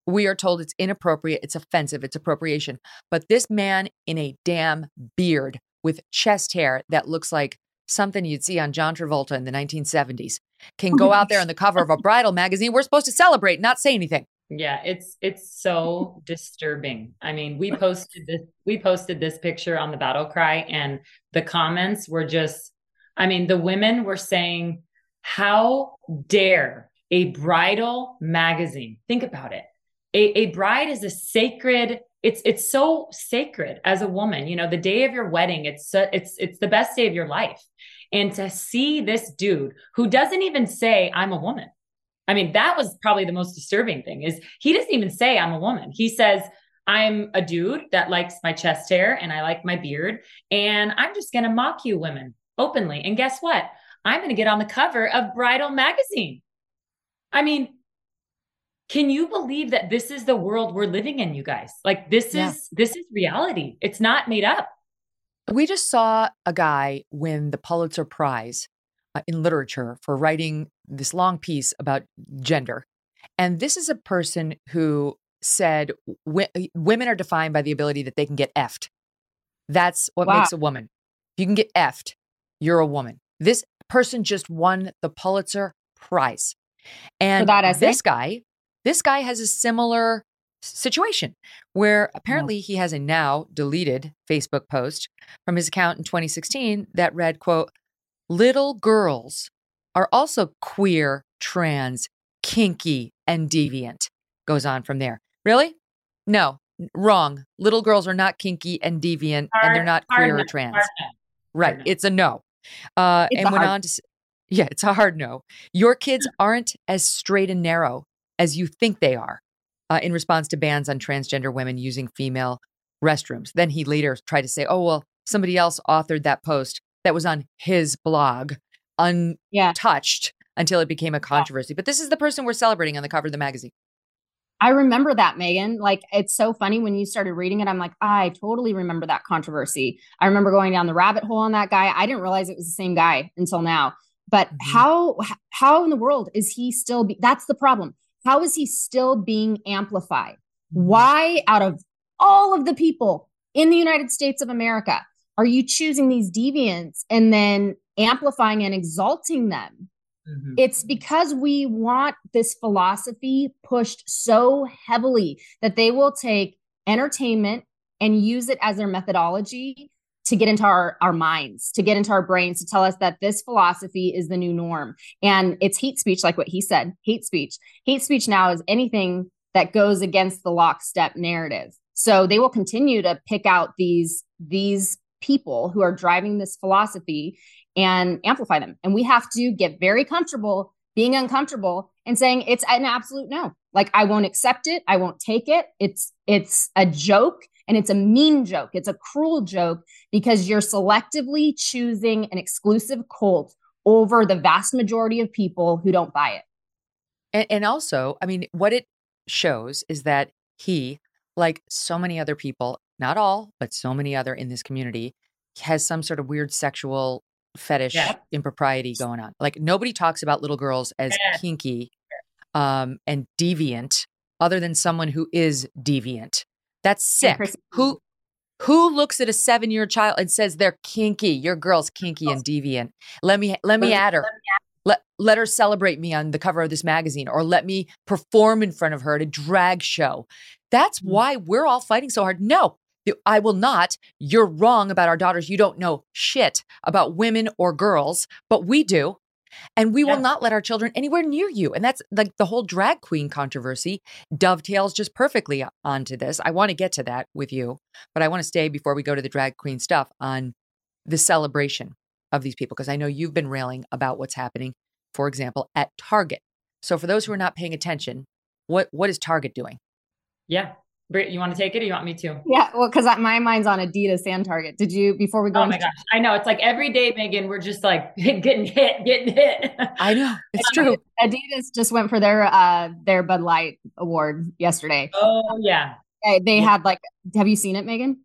we are told it's inappropriate, it's offensive, it's appropriation. But this man in a damn beard with chest hair that looks like something you'd see on John Travolta in the 1970s can oh go out there on the cover of a bridal magazine. We're supposed to celebrate, not say anything. Yeah, it's it's so disturbing. I mean, we posted this we posted this picture on the battle cry and the comments were just I mean, the women were saying, "How dare a bridal magazine? Think about it. A, a bride is a sacred it's it's so sacred as a woman you know the day of your wedding it's it's it's the best day of your life and to see this dude who doesn't even say i'm a woman I mean, that was probably the most disturbing thing is he doesn't even say I'm a woman. He says, I'm a dude that likes my chest hair and I like my beard. And I'm just going to mock you women openly. And guess what? I'm going to get on the cover of Bridal Magazine. I mean, can you believe that this is the world we're living in, you guys? Like this yeah. is this is reality. It's not made up. We just saw a guy win the Pulitzer Prize uh, in literature for writing this long piece about gender. And this is a person who said w- women are defined by the ability that they can get effed. That's what wow. makes a woman. If you can get effed, you're a woman. This person just won the Pulitzer Prize. And this guy, this guy has a similar situation where apparently he has a now deleted Facebook post from his account in 2016 that read, quote, little girls are also queer, trans, kinky, and deviant. Goes on from there. Really? No, wrong. Little girls are not kinky and deviant, hard, and they're not queer or trans. Right. It's a no. Uh, it's and went hard- on to yeah, it's a hard no. Your kids aren't as straight and narrow as you think they are uh, in response to bans on transgender women using female restrooms. Then he later tried to say, oh, well, somebody else authored that post that was on his blog untouched yeah. until it became a controversy. Yeah. But this is the person we're celebrating on the cover of the magazine. I remember that, Megyn. Like, it's so funny when you started reading it. I'm like, I totally remember that controversy. I remember going down the rabbit hole on that guy. I didn't realize it was the same guy until now. But mm-hmm. how how in the world is he still? Be- that's the problem. How is he still being amplified? Mm-hmm. Why, out of all of the people in the United States of America, are you choosing these deviants and then amplifying and exalting them? Mm-hmm. It's because we want this philosophy pushed so heavily that they will take entertainment and use it as their methodology to get into our, our minds, to get into our brains, to tell us that this philosophy is the new norm. And it's hate speech, like what he said hate speech. Hate speech now is anything that goes against the lockstep narrative. So they will continue to pick out these, these people who are driving this philosophy and amplify them. And we have to get very comfortable being uncomfortable and saying it's an absolute no. Like I won't accept it, I won't take it. It's it's a joke and it's a mean joke. It's a cruel joke because you're selectively choosing an exclusive cult over the vast majority of people who don't buy it. And, and also, I mean, what it shows is that he, like so many other people, not all, but so many other in this community, has some sort of weird sexual fetish yeah. impropriety going on. Like nobody talks about little girls as yeah. kinky um, and deviant other than someone who is deviant. That's sick. Who who looks at a seven year child and says they're kinky? Your girl's kinky and deviant. Let me let me add her. Let let her celebrate me on the cover of this magazine, or let me perform in front of her at a drag show. That's mm. why we're all fighting so hard. No, I will not. You're wrong about our daughters. You don't know shit about women or girls, but we do. And we yeah. will not let our children anywhere near you. And that's like the whole drag queen controversy dovetails just perfectly onto this. I want to get to that with you, but I want to stay before we go to the drag queen stuff on the celebration of these people, because I know you've been railing about what's happening, for example, at Target. So for those who are not paying attention, what what is Target doing? Yeah. Britt, you want to take it or you want me to? Yeah, well, because my mind's on Adidas and Target. Did you before we go? Oh my gosh, I know it's like every day, Megyn. We're just like [laughs] getting hit, getting hit. I know it's [laughs] true. Adidas just went for their uh their Bud Light award yesterday. Oh yeah, they, they yeah. had like. Have you seen it, Megyn?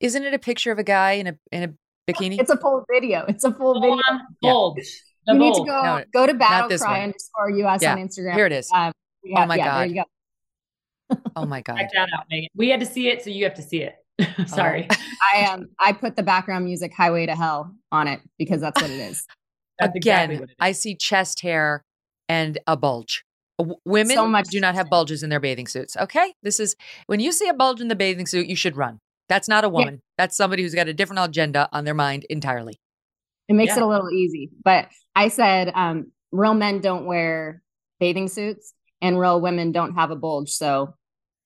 Isn't it a picture of a guy in a in a bikini? It's a full video. It's a full video. Bold. Yeah. You need to go no, go to battle cry underscore us yeah. on Instagram. Here it is. Um, yeah, oh my god. There you go. Oh my God. Check that out, Megyn. We had to see it, so you have to see it. [laughs] Sorry. Oh. [laughs] I um I put the background music Highway to Hell on it because that's what it is. [laughs] That's Again, exactly what it is. I see chest hair and a bulge. W- Women So much do not have bulges in their bathing suits. Okay. This is when you see a bulge in the bathing suit, you should run. That's not a woman. That's somebody who's got a different agenda on their mind entirely. It makes Yeah. it a little easy. But I said um real men don't wear bathing suits and real women don't have a bulge. So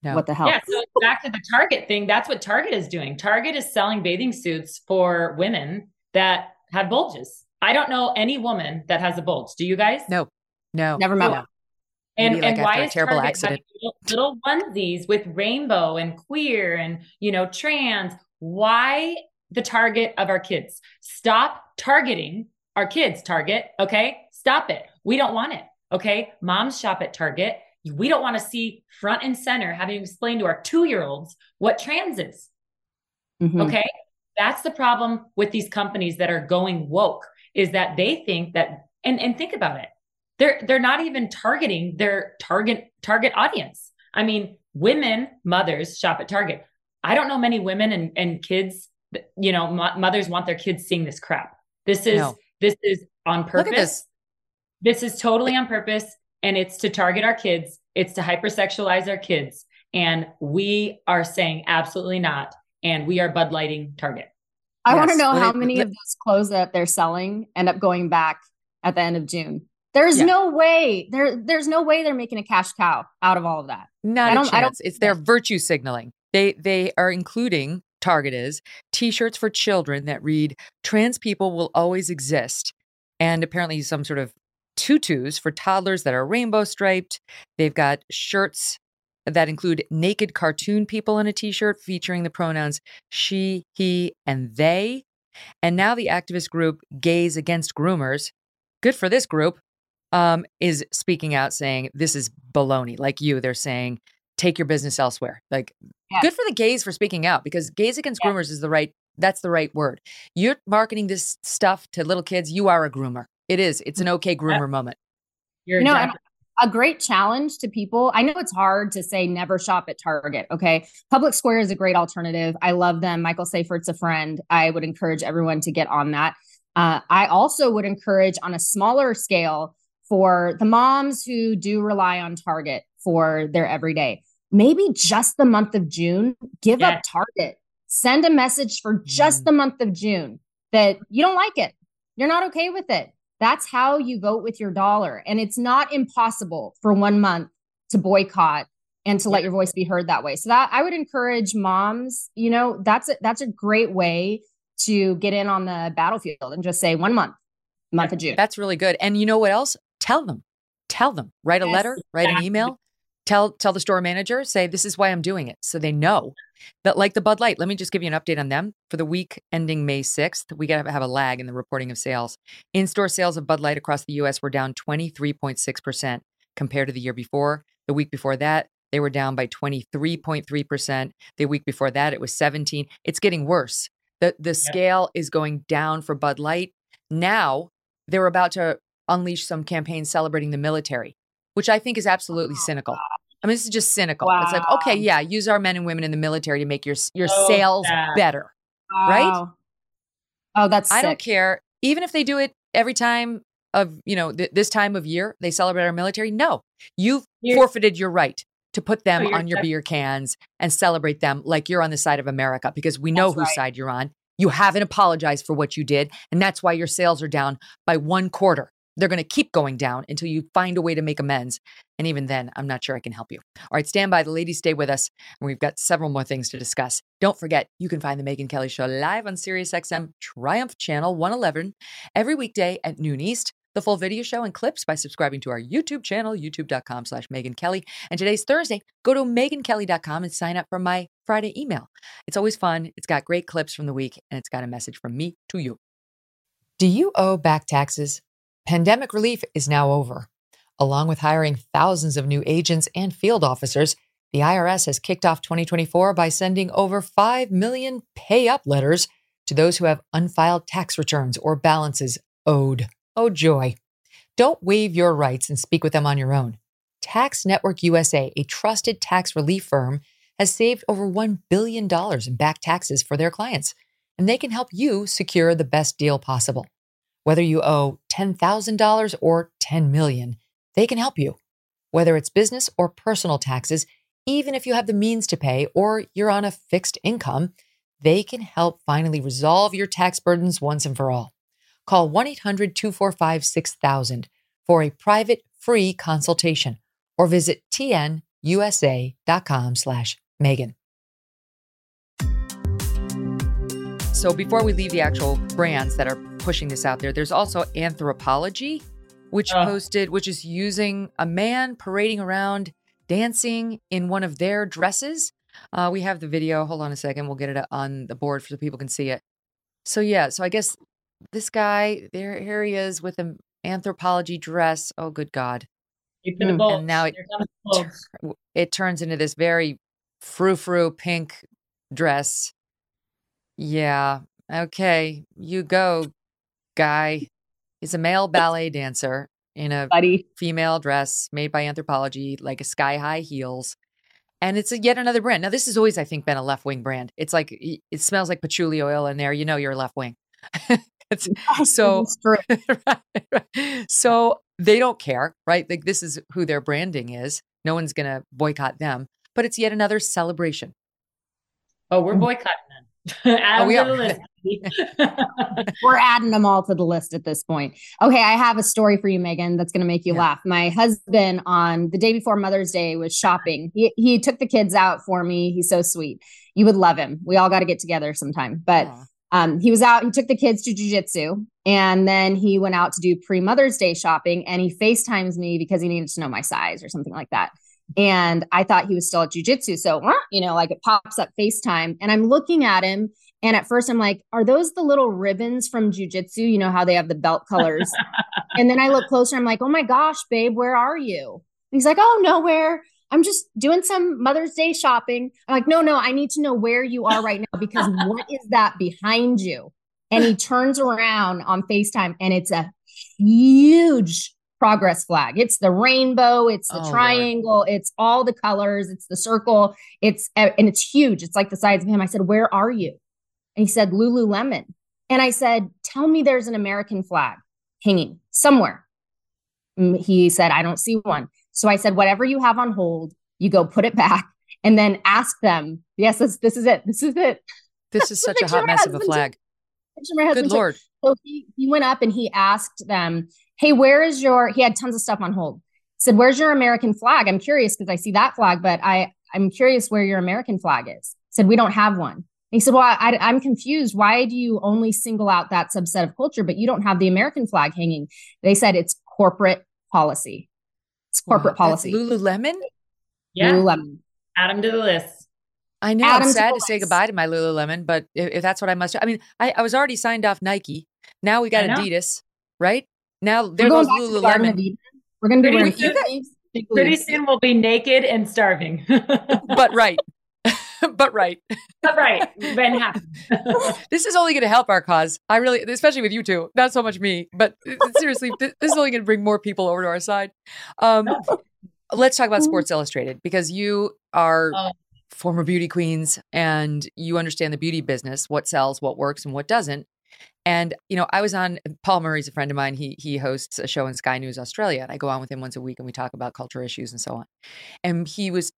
No. what the hell? Yeah, so back to the Target thing. That's what Target is doing. Target is selling bathing suits for women that have bulges. I don't know any woman that has a bulge. Do you guys? No, no. Never met no. one. And, Maybe, like, and why is terrible Target accident. having little, little onesies with rainbow and queer and you know trans? Why the target of our kids? Stop targeting our kids. Target, okay? Stop it. We don't want it. Okay, moms shop at Target. We don't want to see front and center having to explain to our two year olds what trans is. Mhm. Okay. That's the problem with these companies that are going woke is that they think that and and think about it. They're they're not even targeting their target target audience. I mean, women mothers shop at Target. I don't know many women and and kids you know, mo- mothers want their kids seeing this crap. This is No. this is on purpose. Look at this. This is totally on purpose and it's to target our kids. It's to hypersexualize our kids. And we are saying absolutely not. And we are Bud Lighting Target. I want to know how many of those clothes that they're selling end up going back at the end of June. There's Yeah. no way. There there's no way they're making a cash cow out of all of that. Not I a don't- I don't chance. It's their virtue signaling. They they are including Target is t-shirts for children that read "Trans people will always exist," and apparently some sort of tutus for toddlers that are rainbow striped. They've got shirts that include naked cartoon people in a t-shirt featuring the pronouns she, he, and they. And now the activist group Gays Against Groomers, good for this group, um, is speaking out saying this is baloney. Like you, they're saying take your business elsewhere. Like Yeah. good for the gays for speaking out because gays against Yeah. groomers is the right that's the right word. You're marketing this stuff to little kids, you are a groomer. It is. It's an okay groomer moment. You're You know, exactly- a great challenge to people. I know it's hard to say never shop at Target. Okay. Public Square is a great alternative. I love them. Michael Seifert's a friend. I would encourage everyone to get on that. Uh, I also would encourage on a smaller scale for the moms who do rely on Target for their everyday, maybe just the month of June, give up Target. Send a message for just the month of June that you don't like it. You're not okay with it. That's how you vote with your dollar. And it's not impossible for one month to boycott and to let your voice be heard that way. So that I would encourage moms, you know, that's a, that's a great way to get in on the battlefield and just say one month, month of June. That's really good. And you know what else? Tell them. Tell them. Write a Yes, letter, write an email. Tell tell the store manager, say this is why I'm doing it. So they know. But like the Bud Light, let me just give you an update on them. For the week ending May 6th, we got to have a lag in the reporting of sales. In-store sales of Bud Light across the US were down 23.6% compared to the year before. The week before that, they were down by 23.3%. The week before that, it was 17. It's getting worse. The the scale is going down for Bud Light. Now, they're about to unleash some campaigns celebrating the military, which I think is absolutely oh, cynical. I mean, this is just cynical. It's like, okay, yeah, use our men and women in the military to make your your So sales sad. better. right? Oh, that's I don't care, even if they do it every time of you know th- this time of year they celebrate our military. No, you've You're- forfeited your right to put oh, them No, on your beer cans and celebrate them like you're on the side of America because we know That's whose right. side you're on. You haven't apologized for what you did, and that's why your sales are down by one quarter. They're going to keep going down until you find a way to make amends. And even then, I'm not sure I can help you. All right, stand by. The ladies stay with us, and we've got several more things to discuss. Don't forget, you can find the Megyn Kelly Show live on SiriusXM Triumph Channel 111 every weekday at noon East. The full video show and clips by subscribing to our YouTube channel, youtube.com slash Megyn Kelly. And today's Thursday. Go to megynkelly.com and sign up for my Friday email. It's always fun. It's got great clips from the week, and it's got a message from me to you. Do you owe back taxes? Pandemic relief is now over. Along with hiring thousands of new agents and field officers, the IRS has kicked off 2024 by sending over 5 million pay up letters to those who have unfiled tax returns or balances owed. Oh, joy. Don't waive your rights and speak with them on your own. Tax Network USA, a trusted tax relief firm, has saved over $1 billion in back taxes for their clients, and they can help you secure the best deal possible. Whether you owe $10,000 or 10 million, they can help you. Whether it's business or personal taxes, even if you have the means to pay or you're on a fixed income, they can help finally resolve your tax burdens once and for all. Call 1 800 245 6000 for a private free consultation or visit tnusa.com slash Megyn. So before we leave the actual brands that are pushing this out there, there's also Anthropologie, which Oh. posted, which is using a man parading around dancing in one of their dresses. Uh, we have the video. Hold on a second. We'll get it on the board so people can see it. So yeah, so I guess this guy, there here he is with an Anthropologie dress. Oh, good God. You for the Mm, and now it- Here comes the bulge. [laughs] tur- it turns into this very frou-frou pink dress. Yeah. Okay. You go, guy. He's a male ballet dancer in a buddy. female dress made by Anthropologie, like a sky high heels. And it's a, yet another brand. Now, this has always, I think, been a left wing brand. It's like it smells like patchouli oil in there. You know, you're left wing. [laughs] it's, so It's true. right, [laughs] right. so they don't care, right? Like this is who their branding is. No one's gonna boycott them, but it's yet another celebration. Oh, we're mm. boycotting them. [laughs] Oh, we are. The list. baby. We're adding them all to the list at this point. Okay, I have a story for you, Megyn, that's going to make you Yeah. laugh. My husband, on the day before Mother's Day, was shopping. He, he took the kids out for me. He's so sweet. You would love him. We all got to get together sometime. But um, he was out, he took the kids to jujitsu, and then he went out to do pre Mother's Day shopping and he FaceTimes me because he needed to know my size or something like that. And I thought he was still at jujitsu. So, you know, like it pops up FaceTime and I'm looking at him. And at first I'm like, are those the little ribbons from jujitsu? You know how they have the belt [laughs] colors. and then I look closer. I'm like, oh my gosh, babe, where are you? And he's like, oh, nowhere. I'm just doing some Mother's Day shopping. I'm like, no, no, I need to know where you are right now because [laughs] what is that behind you? And he turns around on FaceTime and it's a huge progress flag. It's the rainbow, it's the Oh, Lord. triangle, it's all the colors, it's the circle, it's and it's huge. It's like the size of him. I said, Where are you? And he said, Lululemon. And I said, Tell me there's an American flag hanging somewhere. Mm, He said, I don't see one. So I said, Whatever you have on hold, you go put it back and then ask them, Yes, this, this is it. This is it. This is [laughs] such a hot mess of a flag. Picture my husband Good lord. so he, he went up and he asked them, Hey, where is your, he had tons of stuff on hold. He said, Where's your American flag? I'm curious because I see that flag, but I, I'm curious where your American flag is. He said, We don't have one. And he said, Well, I, I'm confused. Why do you only single out that subset of culture, but you don't have the American flag hanging? They said it's corporate policy. It's corporate Wow, that's policy. Lululemon. yeah. Lululemon. Add them to the list. I know. Add 'em I'm sad the to say goodbye to my Lululemon, but if, if that's what I must I mean, I, I was already signed off Nike. Now we got Adidas, right? Now there We're goes going back to the Garden Lululemon. Eden. We're going to be Pretty wearing soon- sleeves, Pretty soon we'll be naked and starving. [laughs] But right. [laughs] but right. But right. Happy. [laughs] This is only going to help our cause. I really, especially with you two, not so much me, but uh, seriously, this is only going to bring more people over to our side. Um, let's talk about Sports Illustrated because you are Oh. former beauty queens and you understand the beauty business, what sells, what works, and what doesn't. And you know, I was on Paul Murray's a friend of mine. He he hosts a show in Sky News Australia, and I go on with him once a week, and we talk about culture issues and so on. And he was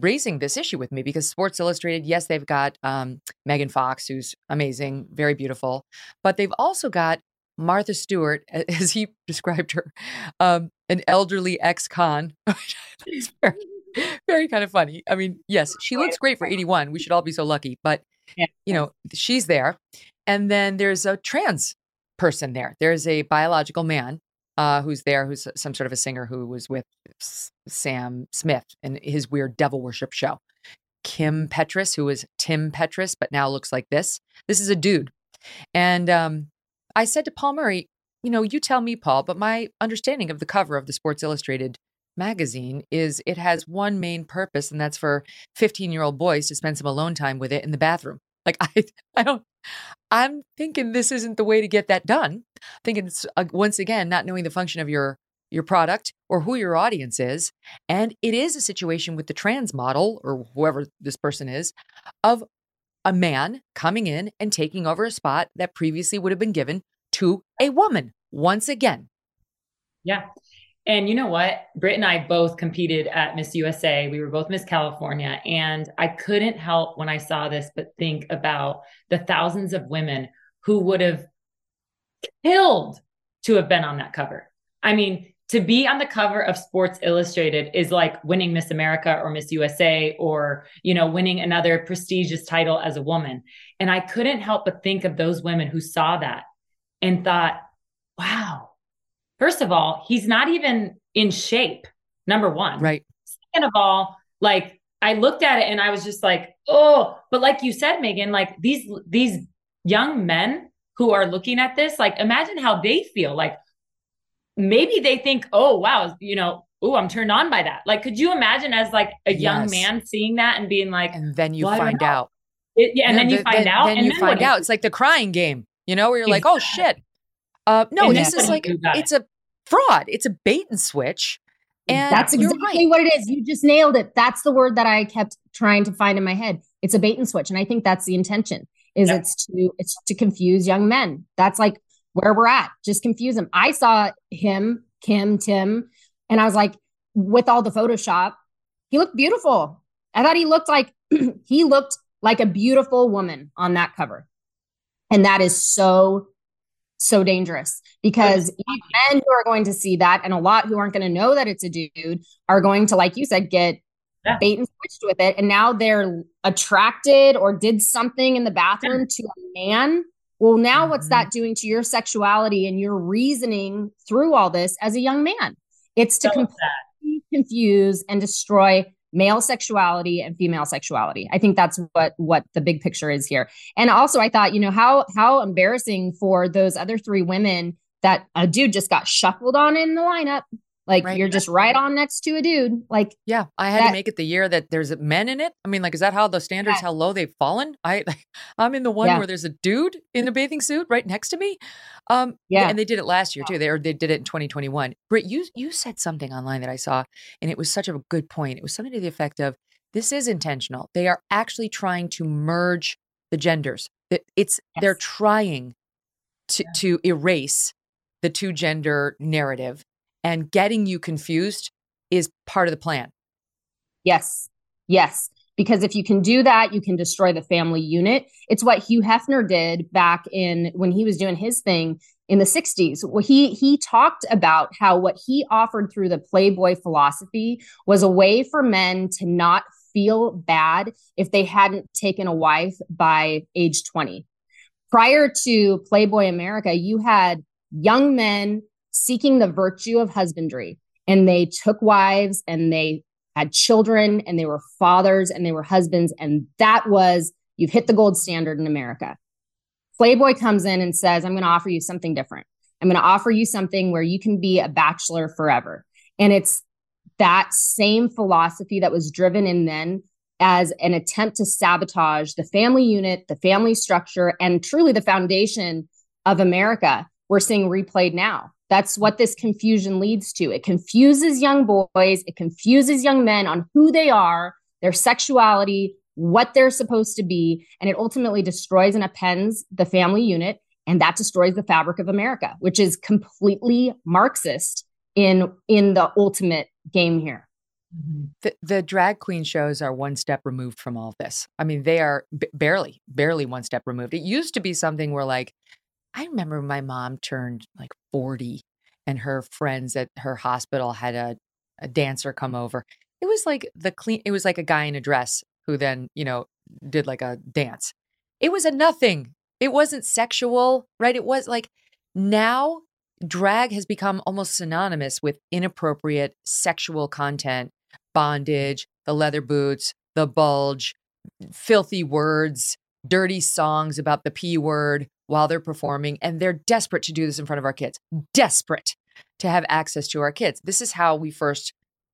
raising this issue with me because Sports Illustrated, yes, they've got um, Megan Fox, who's amazing, very beautiful, but they've also got Martha Stewart, [laughs] as he described her, um, an elderly ex-con. [laughs] very, very kind of funny. I mean, yes, she looks great for 81. We should all be so lucky, but you know, she's there. And then there's a trans person there. There's a biological man uh, who's there, who's some sort of a singer who was with Sam Smith in his weird devil worship show. Kim Petras, who was Tim Petras, but now looks like this. This is a dude. And um, I said to Paul Murray, you know, you tell me, Paul, but my understanding of the cover of the Sports Illustrated magazine is it has one main purpose, and that's for 15 year old boys to spend some alone time with it in the bathroom. Like, I, [laughs] I don't, I'm thinking this isn't the way to get that done. Thinking it's, uh, once again, not knowing the function of your your product or who your audience is. And it is a situation with the trans model or whoever this person is of a man coming in and taking over a spot that previously would have been given to a woman once again. Yeah. And you know what? Britt and I both competed at Miss USA. We were both Miss California. And I couldn't help when I saw this, but think about the thousands of women who would have killed to have been on that cover. I mean, to be on the cover of Sports Illustrated is like winning Miss America or Miss USA or, you know, winning another prestigious title as a woman. And I couldn't help but think of those women who saw that and thought, wow, first of all, he's not even in shape, number one. Right. Second of all, like I looked at it and I was just like, oh, but like you said, Megyn, like these these young men who are looking at this, like imagine how they feel. Like maybe they think, oh wow, you know, oh, I'm turned on by that. Like, could you imagine as like a young Yes. man seeing that and being like, And then you Well, find out. it- yeah, and then you th- find out, Then and you then find out. It's like the crying game, you know, where you're like, oh shit. Uh, no, And this is like do you do about it? it's a fraud. It's a bait and switch. Mm, and That's exactly right. what it is. You just nailed it. That's the word that I kept trying to find in my head. It's a bait and switch, and I think that's the intention. Is Yeah. it's to it's to confuse young men. That's like where we're at. Just confuse them. I saw him, Kim, Tim, and I was like, with all the Photoshop, he looked beautiful. I thought he looked like [clears throat] he looked like a beautiful woman on that cover, and that is so so dangerous because men who are going to see that and a lot who aren't going to know that it's a dude are going to like you said get Yeah. bait and switched with it. And now they're attracted or did something in the bathroom to a man. Well now what's Mhm. that doing to your sexuality and your reasoning through all this as a young man? It's to So completely confuse and destroy male sexuality and female sexuality. I think that's what what the big picture is here. And also i thought you know how how embarrassing for those other three women that a dude just got shuffled on in the lineup like Right. you're just right on next to a dude like Yeah, I had That- to make it the year that there's men in it. I mean, like, is that how the standards Yeah. how low they've fallen? I, [laughs] I'm in the one Yeah. where there's a dude in a bathing suit right next to me. Um, Yeah. and they did it last year too. They or they did it in 2021. Britt, you you said something online that I saw, and it was such a good point. It was something to the effect of, "This is intentional. They are actually trying to merge the genders. That it's they're trying to to erase the two gender narrative, and getting you confused is part of the plan." Yes. Yes. Because if you can do that, you can destroy the family unit. It's what Hugh Hefner did back in when he was doing his thing in the 60s. Well, he he talked about how what he offered through the Playboy philosophy was a way for men to not feel bad if they hadn't taken a wife by age 20. Prior to Playboy America, you had young men seeking the virtue of husbandry and they took wives and they had children and they were fathers and they were husbands. And that was, you've hit the gold standard in America. Playboy comes in and says, I'm going to offer you something different. I'm going to offer you something where you can be a bachelor forever. And it's that same philosophy that was driven in then as an attempt to sabotage the family unit, the family structure, and truly the foundation of America. We're seeing replayed now. That's what this confusion leads to. It confuses young boys, it confuses young men on who they are, their sexuality, what they're supposed to be, and it ultimately destroys and appends the family unit. And that destroys the fabric of America, which is completely Marxist in in the ultimate game here. Mm-hmm. The, the drag queen shows are one step removed from all this. I mean, they are b- barely, barely one step removed. It used to be something where, like, I remember my mom turned like 40 and her friends at her hospital had a, a dancer come over. It was like the clean, it was like a guy in a dress who then, you know, did like a dance. It was a nothing. It wasn't sexual, right? It was like now drag has become almost synonymous with inappropriate sexual content, bondage, the leather boots, the bulge, filthy words, dirty songs about the P word while they're performing. And they're desperate to do this in front of our kids, desperate to have access to our kids. This is how we first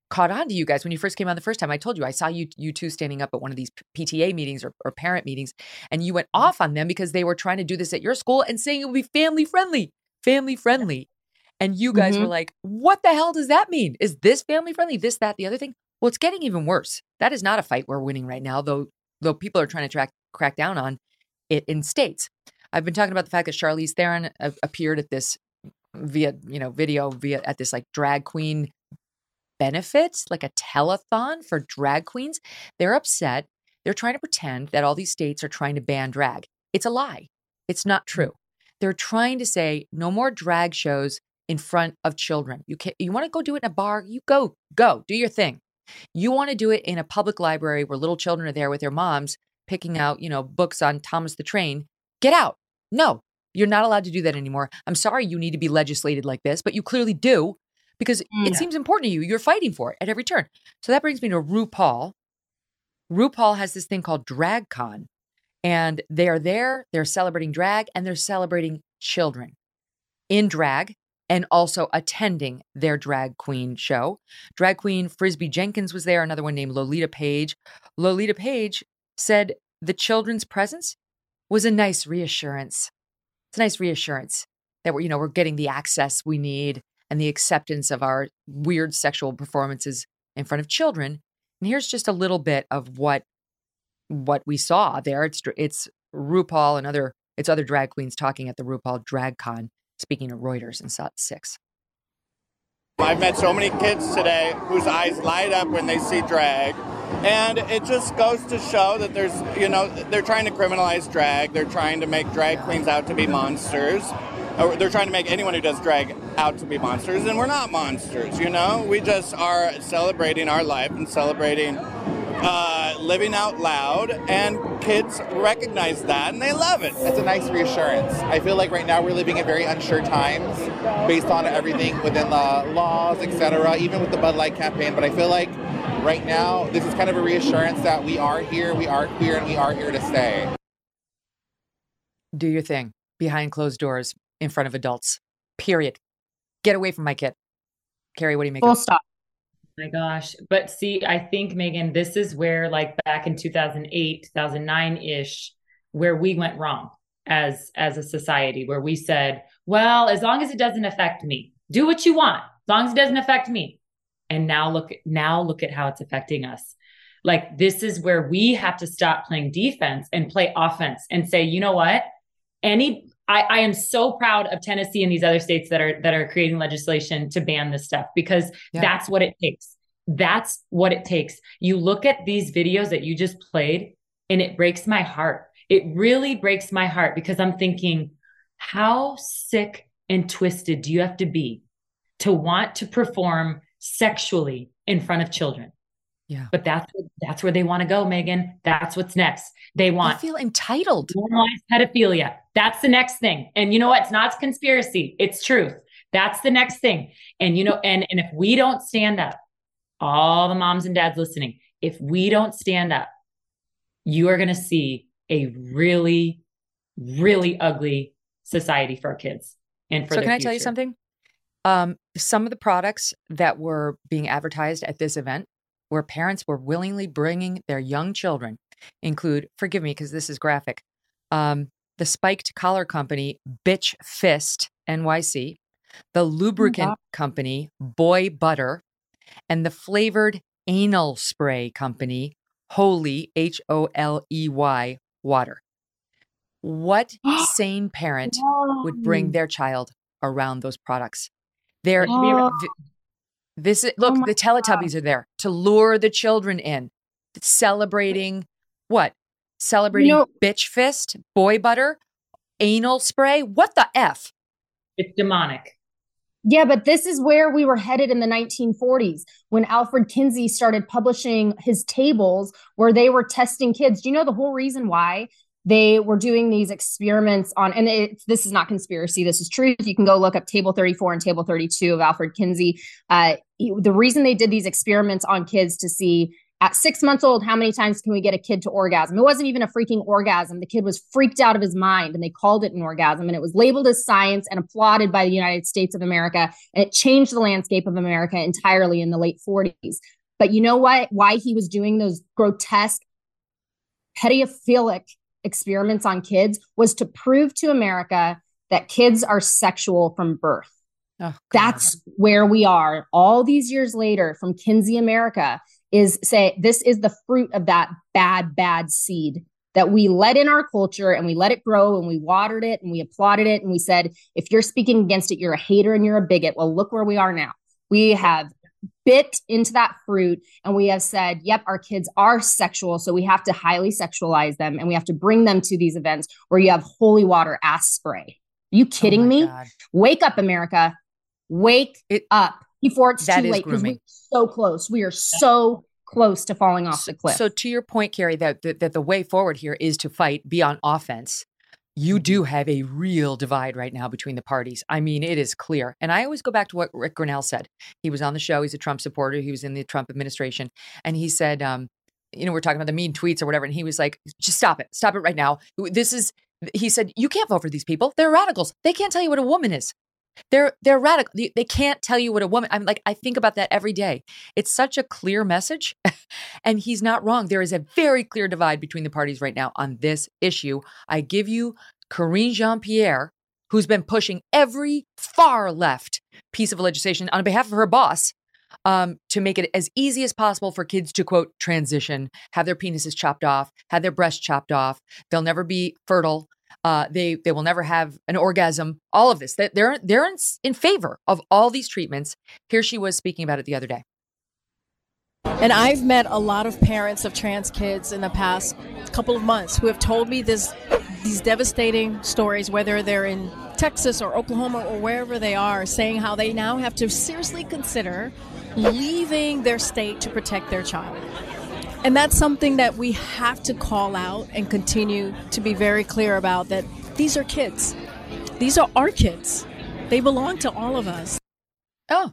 caught on to you guys when you first came on the first time. I told you I saw you you two standing up at one of these PTA meetings or, or parent meetings, and you went off on them because they were trying to do this at your school and saying it would be family friendly, family friendly. And you guys Mhm. were like, what the hell does that mean? Is this family friendly? This, that, the other thing? Well, it's getting even worse. That is not a fight we're winning right now, though though people are trying to track crack down on it in states. I've been talking about the fact that Charlize Theron a- appeared at this via, you know, video via at this like drag queen benefits, like a telethon for drag queens. They're upset. They're trying to pretend that all these states are trying to ban drag. It's a lie. It's not hmm. true. They're trying to say no more drag shows in front of children. You can you want to go do it in a bar, you go, go, do your thing. You want to do it in a public library where little children are there with their moms picking out, you know, books on Thomas the Train. Get out. No, you're not allowed to do that anymore. I'm sorry you need to be legislated like this, but you clearly do because it Mm. seems important to you. You're fighting for it at every turn. So that brings me to RuPaul. RuPaul has this thing called DragCon, and they are there, they're celebrating drag, and they're celebrating children in drag and also attending their drag queen show. Drag queen Frisbee Jenkins was there, another one named Lolita Page. Lolita Page said the children's presence was a nice reassurance. It's a nice reassurance that we're, you know, we're getting the access we need and the acceptance of our weird sexual performances in front of children. And here's just a little bit of what what we saw there. It's it's RuPaul and other it's other drag queens talking at the RuPaul Drag Con, speaking to Reuters and Sot Six. I've met so many kids today whose eyes light up when they see drag. And it just goes to show that there's, you know, they're trying to criminalize drag. They're trying to make drag queens out to be monsters. Or they're trying to make anyone who does drag out to be monsters. And we're not monsters, you know? We just are celebrating our life and celebrating uh, living out loud. And kids recognize that and they love it. It's a nice reassurance. I feel like right now we're living in very unsure times based on everything within the laws, etc., even with the Bud Light campaign. But I feel like right now this is kind of a reassurance that we are here, we are queer, and we are here to stay. Do your thing behind closed doors in front of adults. Period. Get away from my kid. Carrie, what do you make Full of stop. My gosh. But see, I think, Megyn, this is where, like back in 2008, 2009 ish, where we went wrong as as a society, where we said, well, as long as it doesn't affect me, do what you want, as long as it doesn't affect me. And now look, now look at how it's affecting us. Like this is where we have to stop playing defense and play offense and say, you know what? Any I, I am so proud of Tennessee and these other states that are that are creating legislation to ban this stuff because Yeah. that's what it takes. That's what it takes. You look at these videos that you just played and it breaks my heart. It really breaks my heart because I'm thinking, how sick and twisted do you have to be to want to perform sexually in front of children? Yeah. But that's that's where they want to go, Megyn. That's what's next. They want I feel entitled. normalize pedophilia. That's the next thing. And you know what? It's not conspiracy. It's truth. That's the next thing. And you know, and and if we don't stand up, all the moms and dads listening, if we don't stand up, you are going to see a really, really ugly society for our kids and for So can I tell you something? Um, some of the products that were being advertised at this event, where parents were willingly bringing their young children, include, forgive me because this is graphic, um, the spiked collar company Bitch Fist NYC, the lubricant company Boy Butter, and the flavored anal spray company Holy H O L E Y Water. What [gasps] sane parent would bring their child around those products? They're Oh. Th- this is oh look, my the Teletubbies are there to lure the children in, celebrating what? Celebrating know- bitch fist, boy butter, anal spray. What the f? It's demonic. Yeah, but this is where we were headed in the 1940s when Alfred Kinsey started publishing his tables where they were testing kids. Do you know the whole reason why they were doing these experiments on? And it, this is not conspiracy, this is truth. You can go look up table 34 and table 32 of Alfred Kinsey. Uh, he- the reason they did these experiments on kids to see at six months old, how many times can we get a kid to orgasm? It wasn't even a freaking orgasm. The kid was freaked out of his mind and they called it an orgasm and it was labeled as science and applauded by the United States of America. And it changed the landscape of America entirely in the late 40s. But you know what? Why he was doing those grotesque, pedophilic experiments on kids was to prove to America that kids are sexual from birth. Oh, That's where we are all these years later from Kinsey America is say this is the fruit of that bad, bad seed that we let in our culture and we let it grow and we watered it and we applauded it. And we said, if you're speaking against it, you're a hater and you're a bigot. Well, look where we are now. We have bit into that fruit and we have said, yep, our kids are sexual. So we have to highly sexualize them and we have to bring them to these events where you have holy water ass spray. Are you oh kidding oh me? God. Wake up, America. Wake it, up before it's too late because we're so close. We are so close to falling off the cliff. So, to your point, Carrie, that, that, that the way forward here is to fight, be on offense. You mm-hmm. do have a real divide right now between the parties. I mean, it is clear. And I always go back to what Rick Grinnell said. He was on the show. He's a Trump supporter. He was in the Trump administration. And he said, um, you know, we're talking about the mean tweets or whatever. And he was like, just stop it. Stop it right now. This is, he said, you can't vote for these people. They're radicals. They can't tell you what a woman is. They're they're radical. They, they can't tell you what a woman. I'm like I think about that every day. It's such a clear message, [laughs] and he's not wrong. There is a very clear divide between the parties right now on this issue. I give you Karine Jean Pierre, who's been pushing every far left piece of legislation on behalf of her boss um, to make it as easy as possible for kids to quote transition, have their penises chopped off, have their breasts chopped off. They'll never be fertile. Uh, they they will never have an orgasm. All of this, they're they're in, in favor of all these treatments. Here she was speaking about it the other day. And I've met a lot of parents of trans kids in the past couple of months who have told me this these devastating stories, whether they're in Texas or Oklahoma or wherever they are, saying how they now have to seriously consider leaving their state to protect their child. And that's something that we have to call out and continue to be very clear about that these are kids. These are our kids. They belong to all of us. Oh.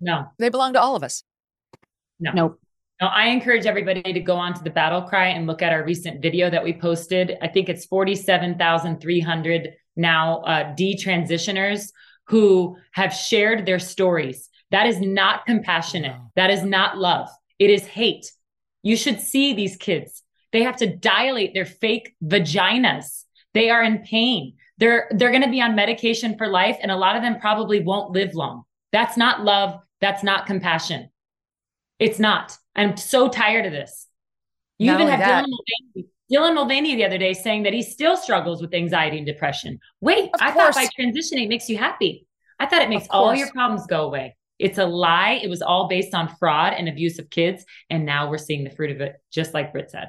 No. They belong to all of us. No. Nope. No, I encourage everybody to go on to the battle cry and look at our recent video that we posted. I think it's 47,300 now uh, detransitioners who have shared their stories. That is not compassionate. That is not love. It is hate. You should see these kids. They have to dilate their fake vaginas. They are in pain. They're they're going to be on medication for life and a lot of them probably won't live long. That's not love, that's not compassion. It's not. I'm so tired of this. You not even have Dylan Mulvaney, Dylan Mulvaney the other day saying that he still struggles with anxiety and depression. Wait, of I course. thought by transitioning it makes you happy. I thought it makes all your problems go away. It's a lie. It was all based on fraud and abuse of kids. And now we're seeing the fruit of it, just like Britt said.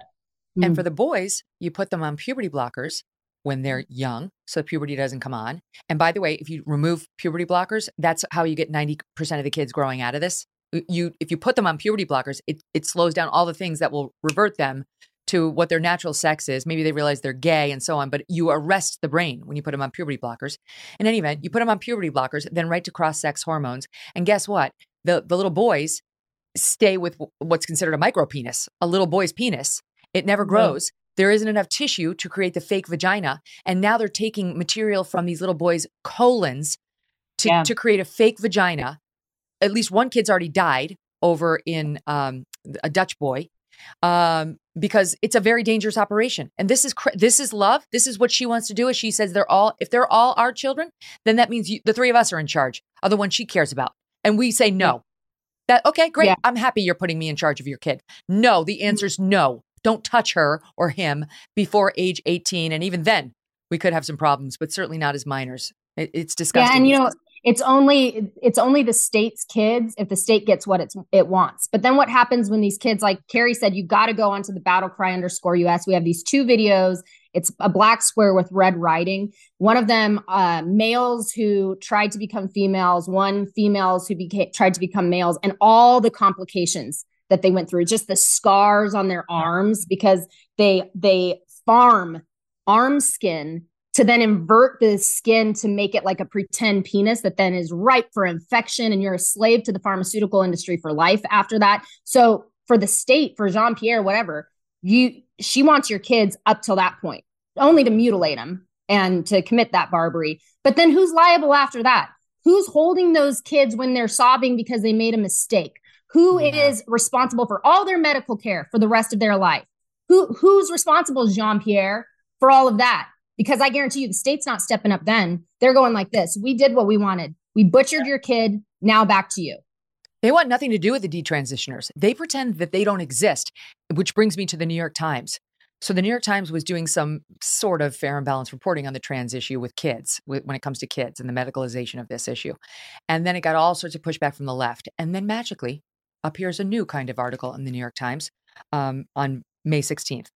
And mm. for the boys, you put them on puberty blockers when they're young so puberty doesn't come on. And by the way, if you remove puberty blockers, that's how you get 90% of the kids growing out of this. You if you put them on puberty blockers, it it slows down all the things that will revert them to what their natural sex is. Maybe they realize they're gay and so on, but you arrest the brain when you put them on puberty blockers. In any event, you put them on puberty blockers, then right to cross sex hormones. And guess what? The, the little boys stay with what's considered a micro penis, a little boy's penis. It never grows. There isn't enough tissue to create the fake vagina. And now they're taking material from these little boys' colons to, yeah. to create a fake vagina. At least one kid's already died over in um, a Dutch boy um, because it's a very dangerous operation. And this is this is love. This is what she wants to do. As she says, they're all if they're all our children, then that means you, the three of us are in charge are the one she cares about, and we say no. That okay, great. Yeah. I'm happy you're putting me in charge of your kid. No, the answer is no. Don't touch her or him before age 18, and even then, we could have some problems, but certainly not as minors. It, it's disgusting. Yeah, and you know, it's only it's only the state's kids if the state gets what it's it wants. But then what happens when these kids like carrie said you got to go onto the battle cry underscore us we have these two videos. It's a black square with red writing. One of them uh, males who tried to become females one females who became tried to become males and all the complications that they went through just the scars on their arms because they they farm arm skin to then invert the skin to make it like a pretend penis that then is ripe for infection and you're a slave to the pharmaceutical industry for life after that. So for the state, for Jean Pierre, whatever, you she wants your kids up till that point, only to mutilate them and to commit that barbary. But then who's liable after that? Who's holding those kids when they're sobbing because they made a mistake? Who yeah. is responsible for all their medical care for the rest of their life? Who who's responsible, Jean Pierre, for all of that? Because I guarantee you the state's not stepping up then. They're going like this. We did what we wanted. We butchered your kid. Now back to you. They want nothing to do with the detransitioners. They pretend that they don't exist, which brings me to the New York Times. So the New York Times was doing some sort of fair and balanced reporting on the trans issue with kids when it comes to kids and the medicalization of this issue. And then it got all sorts of pushback from the left. And then magically appears a new kind of article in the New York Times um, on May 16th.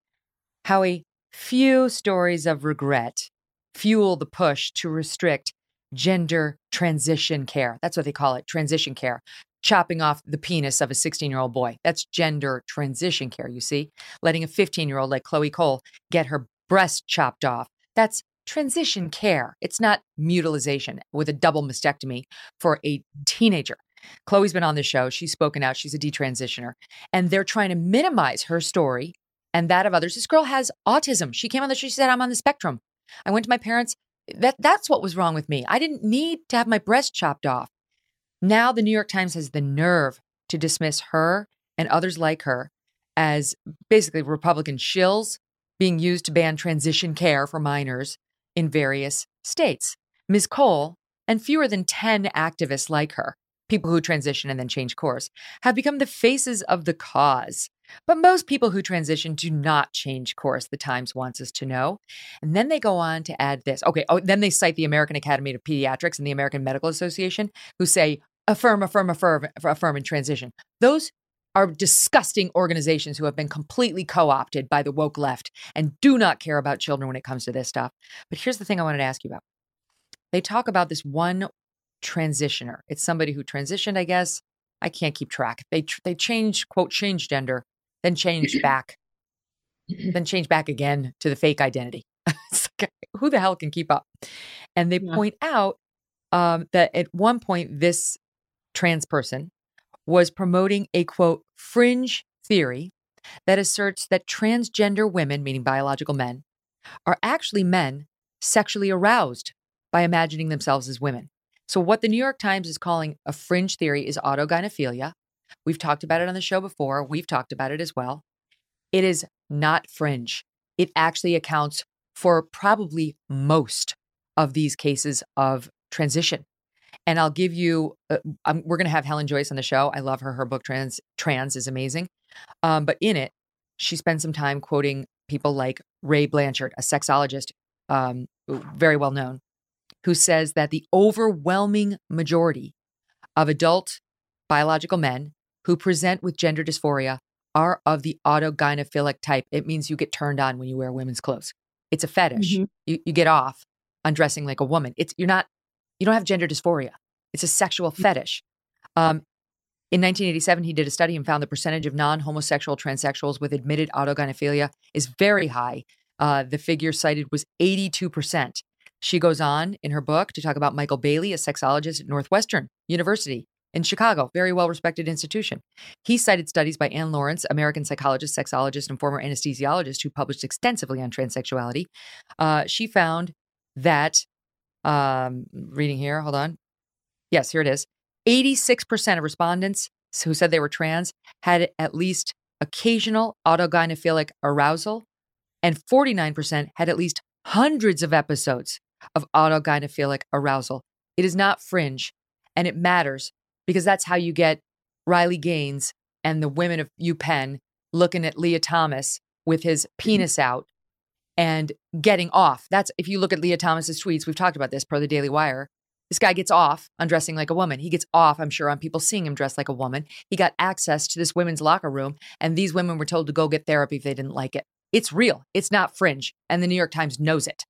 How a few stories of regret fuel the push to restrict gender transition care. That's what they call it transition care. Chopping off the penis of a 16 year old boy. That's gender transition care, you see. Letting a 15 year old like Chloe Cole get her breast chopped off. That's transition care. It's not mutilization with a double mastectomy for a teenager. Chloe's been on the show. She's spoken out. She's a detransitioner. And they're trying to minimize her story and that of others. This girl has autism. She came on the show. She said, I'm on the spectrum. I went to my parents. That, that's what was wrong with me. I didn't need to have my breast chopped off. Now the New York Times has the nerve to dismiss her and others like her as basically Republican shills being used to ban transition care for minors in various states. Ms. Cole and fewer than 10 activists like her people who transition and then change course, have become the faces of the cause. But most people who transition do not change course, the Times wants us to know. And then they go on to add this. Okay, oh, then they cite the American Academy of Pediatrics and the American Medical Association, who say affirm, affirm, affirm, affirm, and transition. Those are disgusting organizations who have been completely co opted by the woke left and do not care about children when it comes to this stuff. But here's the thing I wanted to ask you about. They talk about this one transitioner. It's somebody who transitioned, I guess. I can't keep track. They they change quote change gender, then change [clears throat] back, then change back again to the fake identity. [laughs] like, who the hell can keep up? And they yeah. point out um, that at one point this trans person was promoting a quote fringe theory that asserts that transgender women, meaning biological men, are actually men sexually aroused by imagining themselves as women. So, what the New York Times is calling a fringe theory is autogynephilia. We've talked about it on the show before. We've talked about it as well. It is not fringe. It actually accounts for probably most of these cases of transition. And I'll give you, uh, we're going to have Helen Joyce on the show. I love her. Her book, Trans, Trans is amazing. Um, but in it, she spends some time quoting people like Ray Blanchard, a sexologist, um, very well known, who says that the overwhelming majority of adult biological men who present with gender dysphoria are of the autogynephilic type. It means you get turned on when you wear women's clothes. It's a fetish. Mm-hmm. You, you get off on dressing like a woman. It's you're not you don't have gender dysphoria. It's a sexual mm. fetish. Um, in 1987, he did a study and found the percentage of non-homosexual transsexuals with admitted autogynephilia is very high. Uh, the figure cited was 82 percent. She goes on in her book to talk about Michael Bailey, a sexologist at Northwestern University in Chicago, very well respected institution. He cited studies by Anne Lawrence, American psychologist, sexologist, and former anesthesiologist who published extensively on transsexuality. Uh, she found that, um, reading here, hold on. Yes, here it is. 86% of respondents who said they were trans had at least occasional autogynephilic arousal, and 49% had at least hundreds of episodes of autogynephilic arousal. It is not fringe and it matters because that's how you get Riley Gaines and the women of UPenn looking at Lia Thomas with his mm-hmm. penis out and getting off. That's if you look at Lia Thomas's tweets, we've talked about this per the Daily Wire. This guy gets off on dressing like a woman. He gets off, I'm sure, on people seeing him dressed like a woman. He got access to this women's locker room, and these women were told to go get therapy if they didn't like it. It's real. It's not fringe. And the New York Times knows it.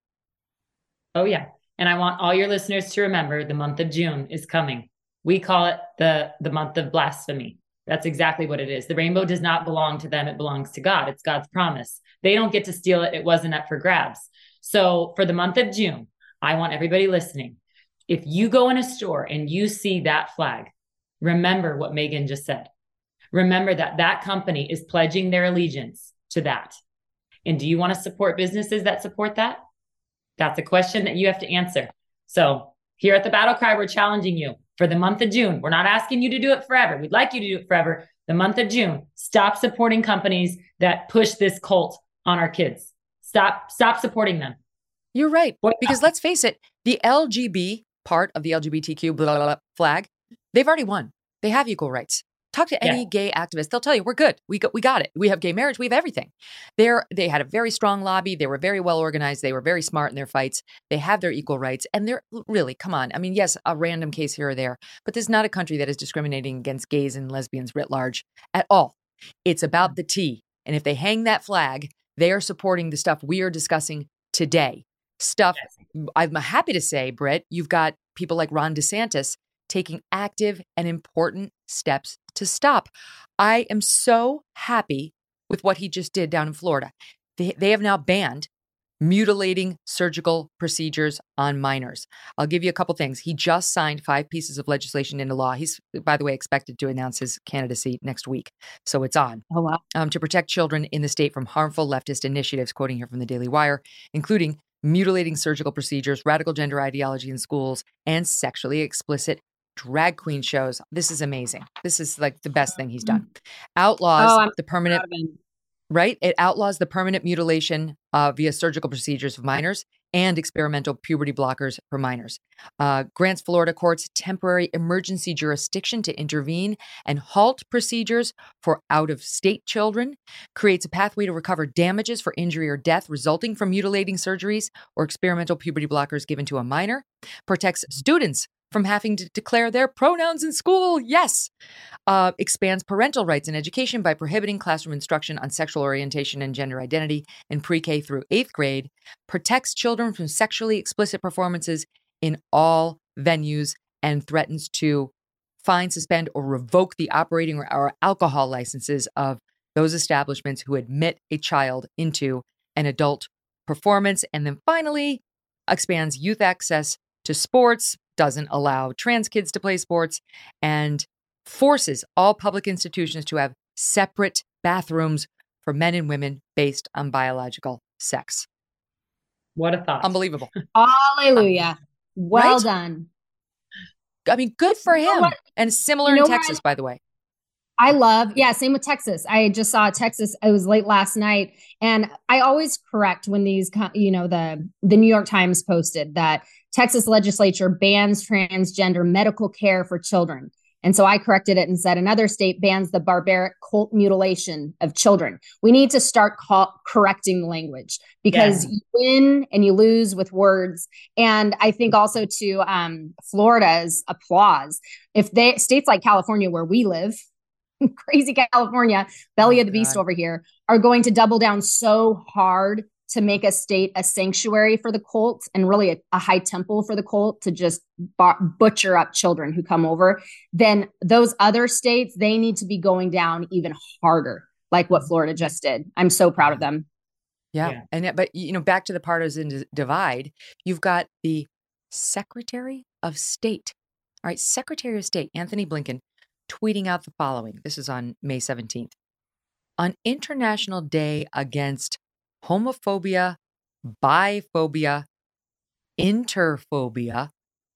Oh, yeah. And I want all your listeners to remember the month of June is coming. We call it the, the month of blasphemy. That's exactly what it is. The rainbow does not belong to them, it belongs to God. It's God's promise. They don't get to steal it, it wasn't up for grabs. So, for the month of June, I want everybody listening if you go in a store and you see that flag, remember what Megyn just said. Remember that that company is pledging their allegiance to that. And do you want to support businesses that support that? That's a question that you have to answer. So here at the Battle Cry, we're challenging you for the month of June. We're not asking you to do it forever. We'd like you to do it forever. The month of June, stop supporting companies that push this cult on our kids. Stop, stop supporting them. You're right. Because let's face it, the LGB part of the LGBTQ blah, blah, blah, flag, they've already won. They have equal rights. Talk to any Yeah. gay activist; they'll tell you we're good. We got, we got it. We have gay marriage. We have everything. They're they had a very strong lobby. They were very well organized. They were very smart in their fights. They have their equal rights, and they're really come on. I mean, yes, a random case here or there, but this is not a country that is discriminating against gays and lesbians writ large at all. It's about the T, and if they hang that flag, they are supporting the stuff we are discussing today. Stuff I'm happy to say, Britt, you've got people like Ron DeSantis taking active and important steps to stop. I am so happy with what he just did down in Florida. They, they have now banned mutilating surgical procedures on minors. I'll give you a couple things. He just signed five pieces of legislation into law. He's, by the way, expected to announce his candidacy next week. So it's on Oh wow. um, to protect children in the state from harmful leftist initiatives, quoting here from the Daily Wire, including mutilating surgical procedures, radical gender ideology in schools, and sexually explicit drag queen shows. This is amazing. This is like the best thing he's done. Outlaws Oh, the permanent, proud of him. right? It outlaws the permanent mutilation uh, via surgical procedures of minors and experimental puberty blockers for minors. Uh, grants Florida courts temporary emergency jurisdiction to intervene and halt procedures for out of state children, creates a pathway to recover damages for injury or death resulting from mutilating surgeries or experimental puberty blockers given to a minor, protects students from having to declare their pronouns in school. Yes. Uh, expands parental rights in education by prohibiting classroom instruction on sexual orientation and gender identity in pre K through eighth grade, protects children from sexually explicit performances in all venues, and threatens to fine, suspend, or revoke the operating or, or alcohol licenses of those establishments who admit a child into an adult performance. And then finally, expands youth access to sports, doesn't allow trans kids to play sports, and forces all public institutions to have separate bathrooms for men and women based on biological sex. What a thought. Unbelievable. Hallelujah. Um, well Right? done. I mean, good for You know him. And similar You know in what? Texas, by the way. I love, yeah, same with Texas. I just saw Texas. It was late last night, and I always correct when these, you know, the the New York Times posted that Texas legislature bans transgender medical care for children, and so I corrected it and said another state bans the barbaric cult mutilation of children. We need to start call, correcting the language because Yeah. you win and you lose with words. And I think also to um, Florida's applause, if they states like California, where we live [laughs] crazy California, belly Oh, of the beast over here, are going to double down so hard to make a state a sanctuary for the cult and really a, a high temple for the cult to just bu- butcher up children who come over, then those other states, they need to be going down even harder, like what Florida just did. I'm so proud of them. Yeah. Yeah. And yet- but you know, back to the partisan d- divide, you've got the Secretary of State. All right, Secretary of State Anthony Blinken tweeting out the following. This is on May 17th. On International Day against homophobia, biphobia, interphobia,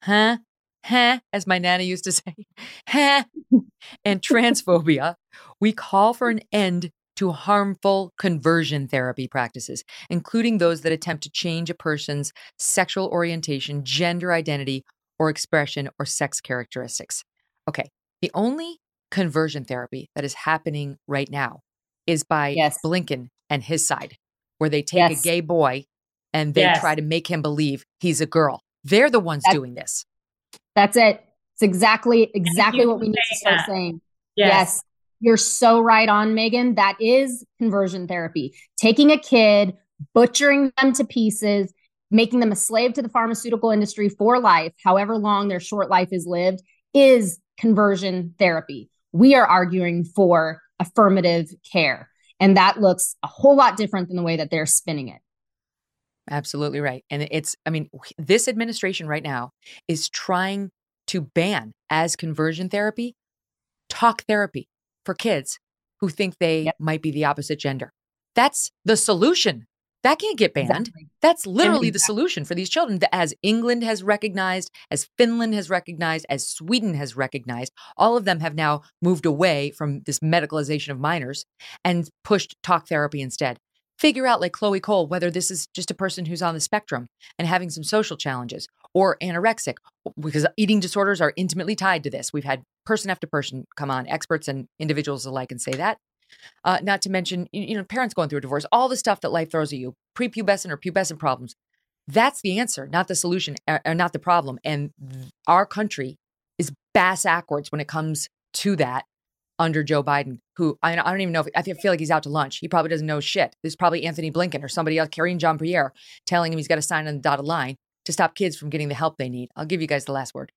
huh? Huh, as my nana used to [laughs] say, huh, and transphobia, we call for an end to harmful conversion therapy practices, including those that attempt to change a person's sexual orientation, gender identity, or expression or sex characteristics. Okay, the only conversion therapy that is happening right now is by Yes. Blinken and his side, where they take Yes. a gay boy and they Yes. try to make him believe he's a girl. They're the ones That's- doing this. That's it. It's exactly exactly what we need to start that. saying. Yes. Yes. You're so right on, Megyn. That is conversion therapy. Taking a kid, butchering them to pieces, making them a slave to the pharmaceutical industry for life, however long their short life is lived, is conversion therapy. We are arguing for affirmative care. And that looks a whole lot different than the way that they're spinning it. Absolutely right. And it's, I mean, this administration right now is trying to ban as conversion therapy talk therapy for kids who think they Yep. might be the opposite gender. That's the solution. That can't get banned. Exactly. That's literally the solution for these children, that as England has recognized, as Finland has recognized, as Sweden has recognized. All of them have now moved away from this medicalization of minors and pushed talk therapy instead. Figure out, like Chloe Cole, whether this is just a person who's on the spectrum and having some social challenges or anorexic, because eating disorders are intimately tied to this. We've had person after person come on, experts and individuals alike, and say that. Uh, not to mention, you know, parents going through a divorce, all the stuff that life throws at you, prepubescent or pubescent problems. That's the answer, not the solution, or not the problem. And our country is bass backwards when it comes to that under Joe Biden, who I, I don't even know if I feel like he's out to lunch. He probably doesn't know shit. There's probably Anthony Blinken or somebody else, Karine Jean Pierre, telling him he's got to sign on the dotted line to stop kids from getting the help they need. I'll give you guys the last word.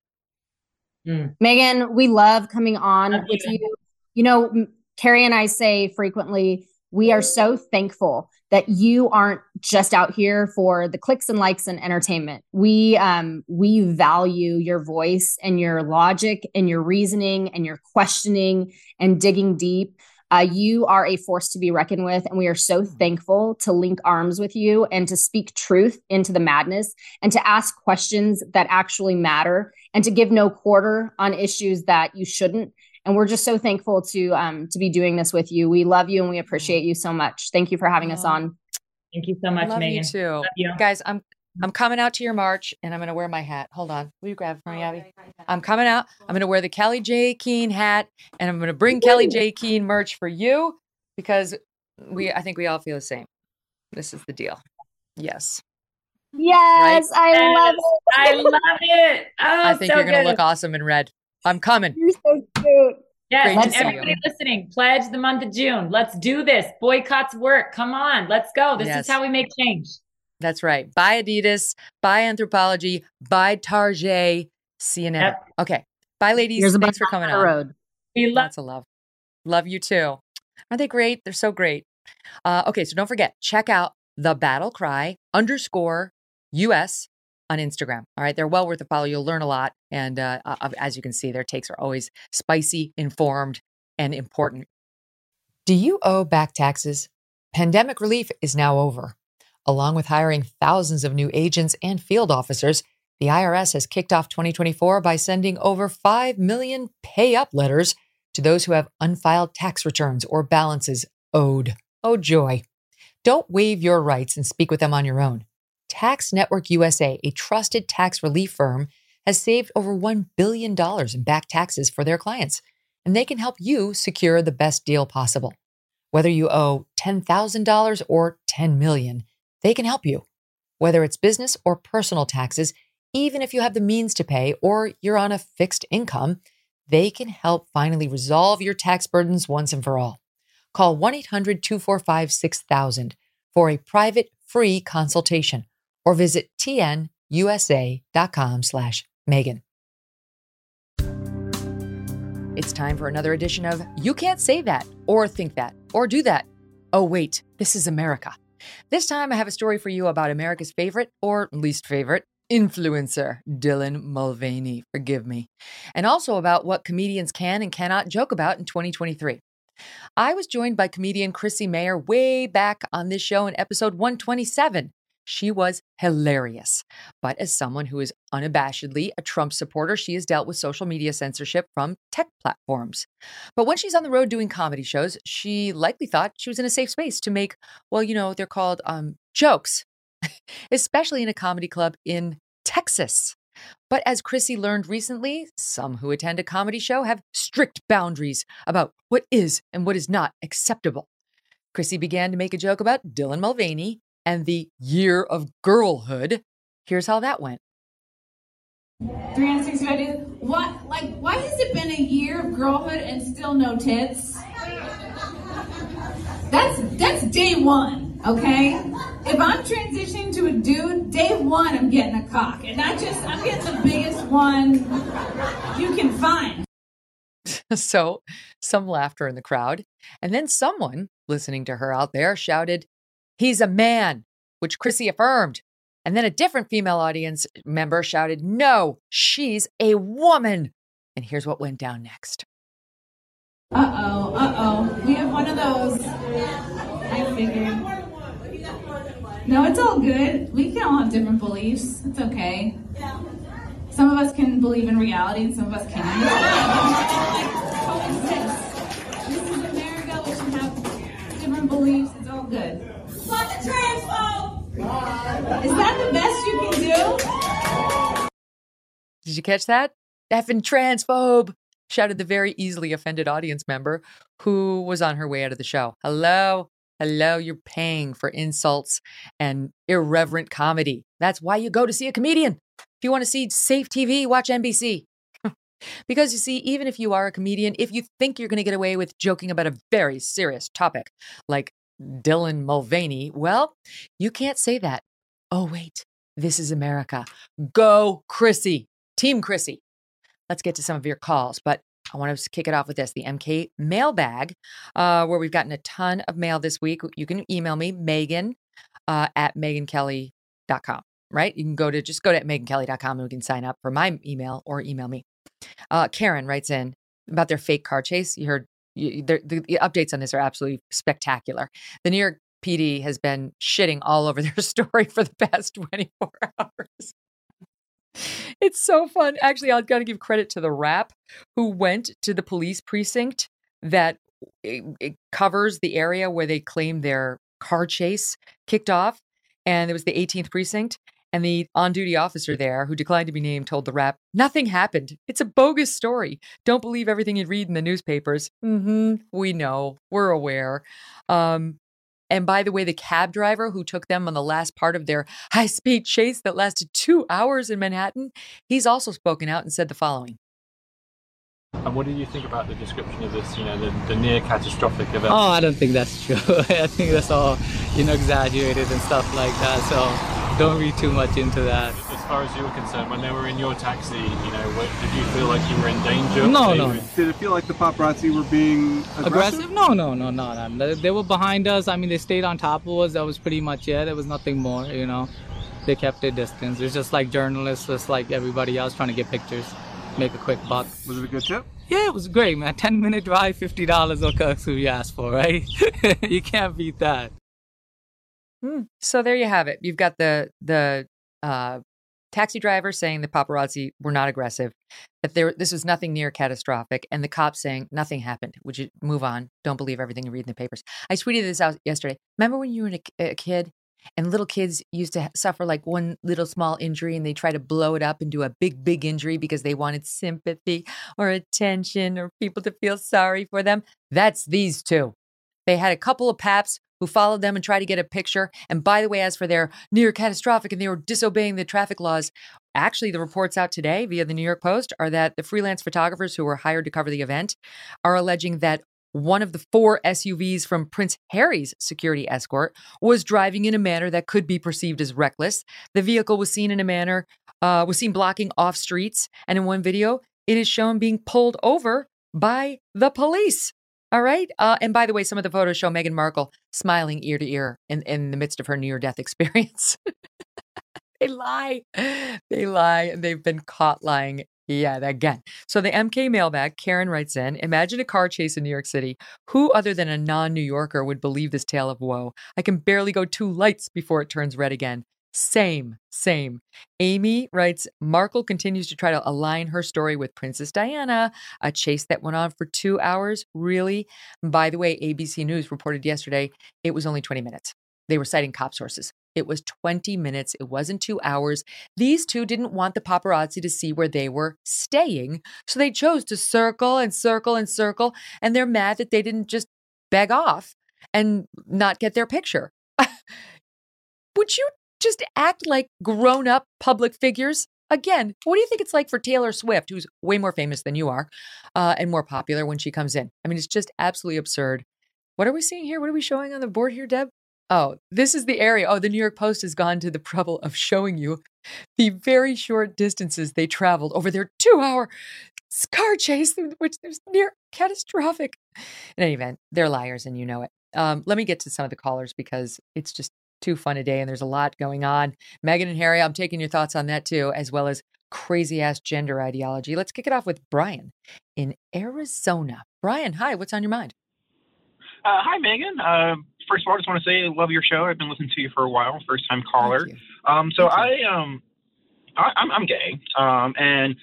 Mm. Megyn, we love coming on love with you. you. You know, Carrie and I say frequently, we are so thankful that you aren't just out here for the clicks and likes and entertainment. We um we value your voice and your logic and your reasoning and your questioning and digging deep. Uh, you are a force to be reckoned with, and we are so mm. thankful to link arms with you and to speak truth into the madness and to ask questions that actually matter and to give no quarter on issues that you shouldn't and we're just so thankful to um to be doing this with you. We love you and we appreciate you so much. Thank you for having us on. Thank you so much, love Megyn. You too, you. guys. I'm I'm coming out to your march and I'm going to wear my hat. Hold on. Will you grab it for me, Abby? I'm coming out. I'm going to wear the Kellie-Jay Keen hat and I'm going to bring Kellie-Jay Keen merch for you because we, I think we all feel the same. This is the deal. Yes. Yes, right? I love it. I love it. Oh, I think so you're going to look awesome in red. I'm coming. You're so cute. Yes, and everybody listening, pledge the month of June. Let's do this. Boycotts work. Come on, let's go. This yes. is how we make change. That's right. Buy Adidas, buy Anthropologie, buy Target. See you never. Yep. Okay. Bye, ladies. Here's Thanks for coming on. the Road. We love Lots of love. Love you too. Aren't they great? They're so great. Uh, okay, so don't forget, check out the battle cry underscore US on Instagram. All right. They're well worth a follow. You'll learn a lot. And uh, as you can see, their takes are always spicy, informed, and important. Do you owe back taxes? Pandemic relief is now over. Along with hiring thousands of new agents and field officers, the IRS has kicked off 2024 by sending over 5 million pay up letters to those who have unfiled tax returns or balances owed. Oh, joy. Don't waive your rights and speak with them on your own. Tax Network USA, a trusted tax relief firm, has saved over $1 billion in back taxes for their clients, and they can help you secure the best deal possible. Whether you owe $10,000 or 10 million, they can help you. Whether it's business or personal taxes, even if you have the means to pay or you're on a fixed income, they can help finally resolve your tax burdens once and for all. Call 1 800 245 6000 for a private free consultation or visit tnusa.com slash Megyn. It's time for another edition of You Can't Say That, or Think That, or Do That. Oh, wait, this is America. This time I have a story for you about America's favorite, or least favorite, influencer, Dylan Mulvaney. Forgive me. And also about what comedians can and cannot joke about in 2023. I was joined by comedian Chrissie Mayr way back on this show in episode 127 she was hilarious. But as someone who is unabashedly a Trump supporter, she has dealt with social media censorship from tech platforms. But when she's on the road doing comedy shows, she likely thought she was in a safe space to make, well, you know, they're called um, jokes, [laughs] especially in a comedy club in Texas. But as Chrissie learned recently, some who attend a comedy show have strict boundaries about what is and what is not acceptable. Chrissie began to make a joke about Dylan Mulvaney, and the year of girlhood. Here's how that went. 365 days. What, like, why has it been a year of girlhood and still no tits? That's that's day one, okay? If I'm transitioning to a dude, day one I'm getting a cock, and not just I'm getting the biggest one you can find. [laughs] so, some laughter in the crowd, and then someone listening to her out there shouted, He's a man, which Chrissie affirmed. And then a different female audience member shouted, No, she's a woman. And here's what went down next. Uh oh, uh oh. We have one of those. I figured. No, it's all good. We can all have different beliefs. It's okay. Some of us can believe in reality and some of us can't. [laughs] This is America. We should have different beliefs. It's all good. Is that the best you can do? Did you catch that? Effing transphobe, shouted the very easily offended audience member who was on her way out of the show. Hello, hello, you're paying for insults and irreverent comedy. That's why you go to see a comedian. If you want to see safe TV, watch NBC. [laughs] because you see, even if you are a comedian, if you think you're going to get away with joking about a very serious topic like Dylan Mulvaney, well, you can't say that. Oh, wait, this is America. Go, Chrissie. Team Chrissie. Let's get to some of your calls, but I want to kick it off with this the MK mailbag, uh, where we've gotten a ton of mail this week. You can email me, Megyn uh, at megynkelly.com, right? You can go to just go to megynkelly.com and we can sign up for my email or email me. Uh, Karen writes in about their fake car chase. You heard the, the updates on this are absolutely spectacular. The New York PD has been shitting all over [laughs] their story for the past 24 [laughs] hours. It's so fun. Actually, I've got to give credit to the Wrap who went to the police precinct that it, it covers the area where they claim their car chase kicked off. And it was the 18th precinct. And the on duty officer there, who declined to be named, told the Wrap, Nothing happened. It's a bogus story. Don't believe everything you read in the newspapers. Mm-hmm. We know. We're aware. Um, and by the way, the cab driver who took them on the last part of their high speed chase that lasted two hours in Manhattan, he's also spoken out and said the following. And what do you think about the description of this, you know, the, the near catastrophic event? Oh, I don't think that's [laughs] true. I think that's all, you know, exaggerated and stuff like that. So don't read too much into that. As far as you were concerned, when they were in your taxi, you know, what, did you feel like you were in danger? No, no. Did it feel like the paparazzi were being aggressive? Aggressive? No, no, no, no. no. They were behind us. I mean, they stayed on top of us. That was pretty much it. There was nothing more, you know. They kept their distance. It's just like journalists, just like everybody else trying to get pictures, make a quick buck. Was it a good trip? Yeah, it was great, man. [laughs] 10 minute drive, $50 will cook who you asked for, right? [laughs] you can't beat that. Hmm. So there you have it. You've got the the uh, taxi driver saying the paparazzi were not aggressive, that there this was nothing near catastrophic, and the cops saying nothing happened. Would you move on? Don't believe everything you read in the papers. I tweeted this out yesterday. Remember when you were a, a kid and little kids used to suffer like one little small injury and they try to blow it up and do a big, big injury because they wanted sympathy or attention or people to feel sorry for them? That's these two. They had a couple of paps who followed them and tried to get a picture. And by the way, as for their near catastrophic and they were disobeying the traffic laws, actually, the reports out today via the New York Post are that the freelance photographers who were hired to cover the event are alleging that one of the four SUVs from Prince Harry's security escort was driving in a manner that could be perceived as reckless. The vehicle was seen in a manner, uh, was seen blocking off streets. And in one video, it is shown being pulled over by the police. All right. Uh, and by the way, some of the photos show Meghan Markle smiling ear to ear in, in the midst of her near death [laughs] experience. they lie. They lie. They've been caught lying yeah, again. So the MK mailbag, Karen writes in Imagine a car chase in New York City. Who other than a non New Yorker would believe this tale of woe? I can barely go two lights before it turns red again. Same, same. Amy writes Markle continues to try to align her story with Princess Diana, a chase that went on for two hours. Really? By the way, ABC News reported yesterday it was only 20 minutes. They were citing cop sources. It was 20 minutes. It wasn't two hours. These two didn't want the paparazzi to see where they were staying. So they chose to circle and circle and circle. And they're mad that they didn't just beg off and not get their picture. [laughs] Would you just act like grown up public figures. Again, what do you think it's like for Taylor Swift, who's way more famous than you are uh, and more popular when she comes in? I mean, it's just absolutely absurd. What are we seeing here? What are we showing on the board here, Deb? Oh, this is the area. Oh, the New York Post has gone to the trouble of showing you the very short distances they traveled over their two hour car chase, which is near catastrophic. In any event, they're liars and you know it. Um, let me get to some of the callers because it's just too fun a day and there's a lot going on. Meghan and Harry, I'm taking your thoughts on that too, as well as crazy ass gender ideology. Let's kick it off with Brian in Arizona. Brian, hi, what's on your mind? Uh, hi, Megyn. Uh, first of all, I just want to say I love your show. I've been listening to you for a while, first time caller. Um, so I um, I, I'm, I'm gay, um, and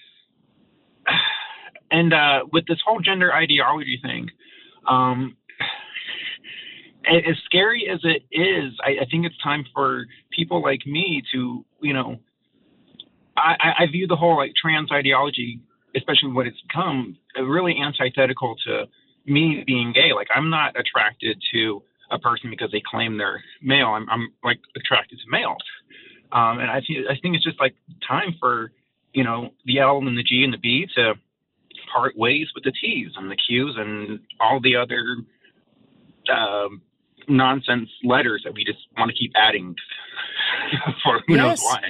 [sighs] and uh, with this whole gender ideology thing, um, as scary as it is, I, I think it's time for people like me to, you know, I, I view the whole like trans ideology, especially what it's become, really antithetical to me being gay. Like I'm not attracted to a person because they claim they're male. I'm, I'm like attracted to males, um, and I think I think it's just like time for you know the L and the G and the B to part ways with the T's and the Q's and all the other um, nonsense letters that we just want to keep adding [laughs] for who yes. knows why.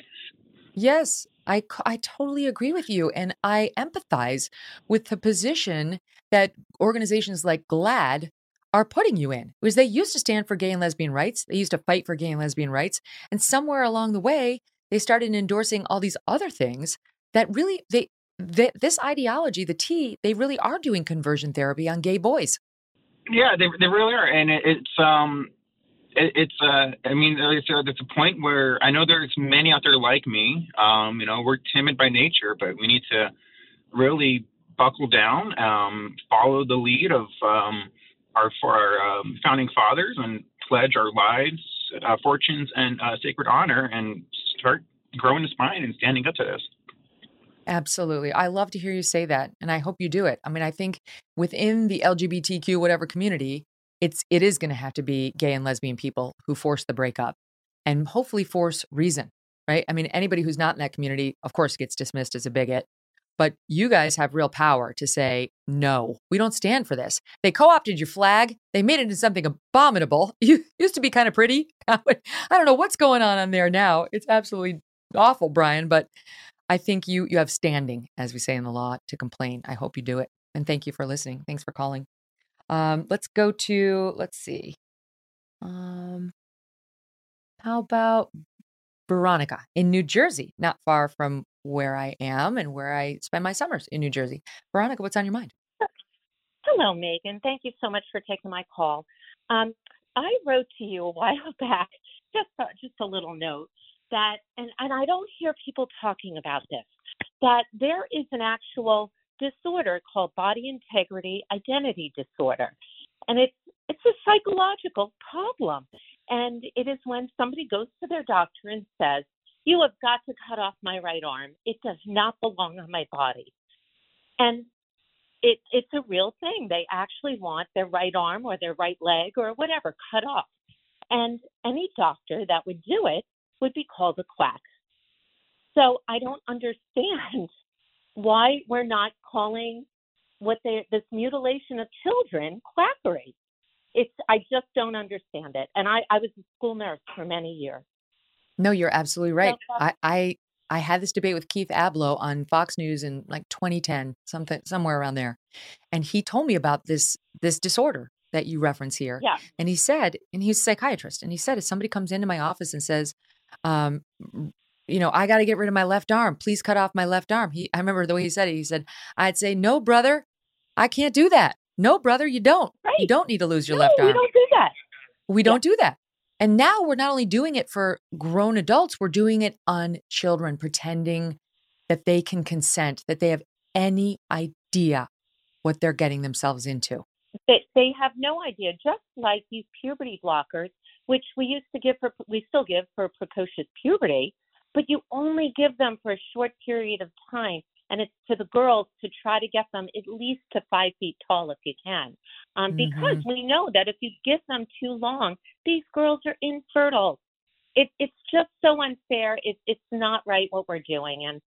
Yes, I, I totally agree with you. And I empathize with the position that organizations like GLAAD are putting you in because they used to stand for gay and lesbian rights. They used to fight for gay and lesbian rights. And somewhere along the way, they started endorsing all these other things that really, they, they this ideology, the T, they really are doing conversion therapy on gay boys. Yeah, they, they really are. And it, it's, um, it, it's uh, I mean, there's a, a point where I know there's many out there like me. Um, you know, we're timid by nature, but we need to really buckle down, um, follow the lead of um, our for our um, founding fathers, and pledge our lives, uh, fortunes, and uh, sacred honor, and start growing the spine and standing up to this. Absolutely. I love to hear you say that. And I hope you do it. I mean, I think within the LGBTQ, whatever community, it's it is going to have to be gay and lesbian people who force the breakup and hopefully force reason right i mean anybody who's not in that community of course gets dismissed as a bigot but you guys have real power to say no we don't stand for this they co-opted your flag they made it into something abominable [laughs] you used to be kind of pretty [laughs] i don't know what's going on on there now it's absolutely awful brian but i think you you have standing as we say in the law to complain i hope you do it and thank you for listening thanks for calling um, let's go to, let's see. Um, how about Veronica in New Jersey, not far from where I am and where I spend my summers in New Jersey. Veronica, what's on your mind? Hello, Megyn. Thank you so much for taking my call. Um, I wrote to you a while [laughs] back, just just a little note that, and, and I don't hear people talking about this, that there is an actual disorder called body integrity identity disorder. And it's it's a psychological problem. And it is when somebody goes to their doctor and says, You have got to cut off my right arm. It does not belong on my body. And it, it's a real thing. They actually want their right arm or their right leg or whatever cut off. And any doctor that would do it would be called a quack. So I don't understand [laughs] why we're not calling what they this mutilation of children quackery. It's I just don't understand it. And I, I was a school nurse for many years. No, you're absolutely right. Um, I, I I had this debate with Keith Ablow on Fox News in like 2010, something somewhere around there, and he told me about this this disorder that you reference here. Yeah. And he said, and he's a psychiatrist, and he said, if somebody comes into my office and says, um, you know, I got to get rid of my left arm. Please cut off my left arm. He, I remember the way he said it. He said, I'd say, no, brother, I can't do that. No, brother, you don't. Right. You don't need to lose your no, left arm. We don't do that. We don't do that. And now we're not only doing it for grown adults, we're doing it on children, pretending that they can consent, that they have any idea what they're getting themselves into. They, they have no idea, just like these puberty blockers, which we used to give for, we still give for precocious puberty but you only give them for a short period of time. And it's to the girls to try to get them at least to five feet tall if you can. Um, mm-hmm. Because we know that if you give them too long, these girls are infertile. It, it's just so unfair. It, it's not right what we're doing. And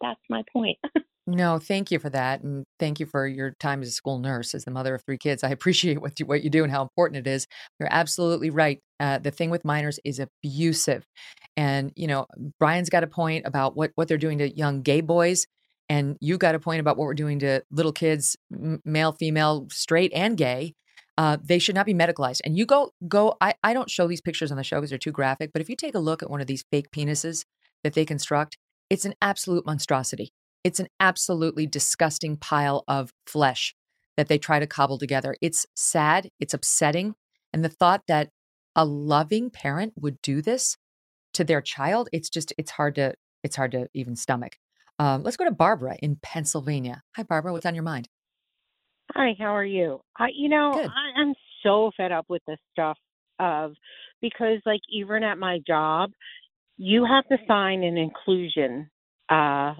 that's my point. [laughs] No, thank you for that, and thank you for your time as a school nurse, as the mother of three kids. I appreciate what you what you do and how important it is. You're absolutely right. Uh, the thing with minors is abusive, and you know Brian's got a point about what what they're doing to young gay boys, and you got a point about what we're doing to little kids, male, female, straight, and gay. Uh, they should not be medicalized. And you go go. I I don't show these pictures on the show because they're too graphic. But if you take a look at one of these fake penises that they construct, it's an absolute monstrosity. It's an absolutely disgusting pile of flesh that they try to cobble together. It's sad, it's upsetting. And the thought that a loving parent would do this to their child, it's just, it's hard to, it's hard to even stomach. Um, let's go to Barbara in Pennsylvania. Hi, Barbara. What's on your mind? Hi, how are you? I, you know, I, I'm so fed up with this stuff of because like even at my job, you have to sign an inclusion uh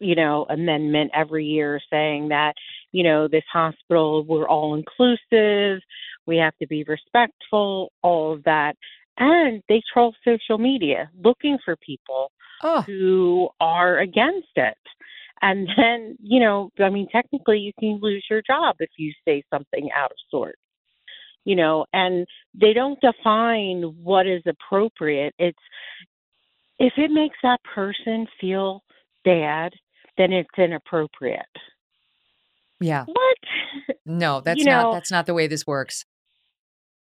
you know amendment every year saying that you know this hospital we're all inclusive we have to be respectful all of that and they troll social media looking for people oh. who are against it and then you know i mean technically you can lose your job if you say something out of sort you know and they don't define what is appropriate it's if it makes that person feel bad then it's inappropriate Yeah. what No, [laughs] that's You not that's not the way this works.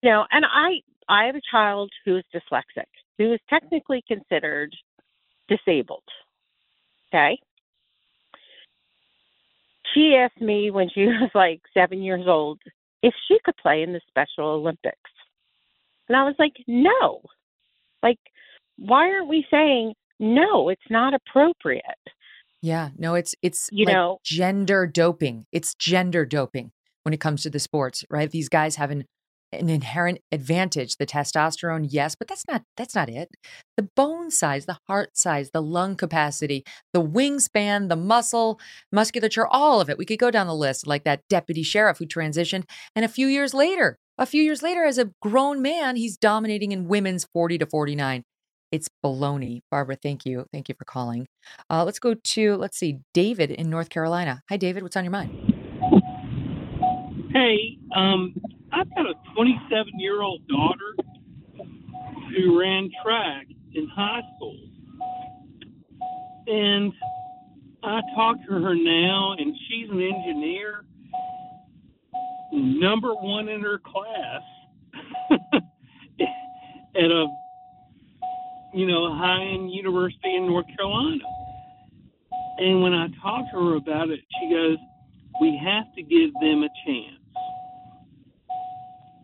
You know and i i have a child who is dyslexic who is technically considered disabled okay? She asked me when she [laughs] was like seven years old if she could play in the special olympics. And i was like no. Like why aren't we saying no it's not appropriate? Yeah, no, it's it's You like know- gender doping. It's gender doping when it comes to the sports, right? These guys have an inherent advantage. The testosterone, yes, but that's not that's not it. The bone size, the heart size, the lung capacity, the wingspan, the muscle, musculature, all of it. We could go down the list like that deputy sheriff who transitioned and a few years later, a few years later as a grown man, he's dominating in women's 40 to 49. It's baloney. Barbara, thank you. Thank you for calling. Uh, let's go to, let's see, David in North Carolina. Hi, David. What's on your mind? Hey, um, I've got a 27 year old daughter who ran track in high school. And I talk to her now, and she's an engineer, number one in her class [laughs] at a, you know, high end university in North Carolina. And when I talk to her about it, she goes, We have to give them a chance.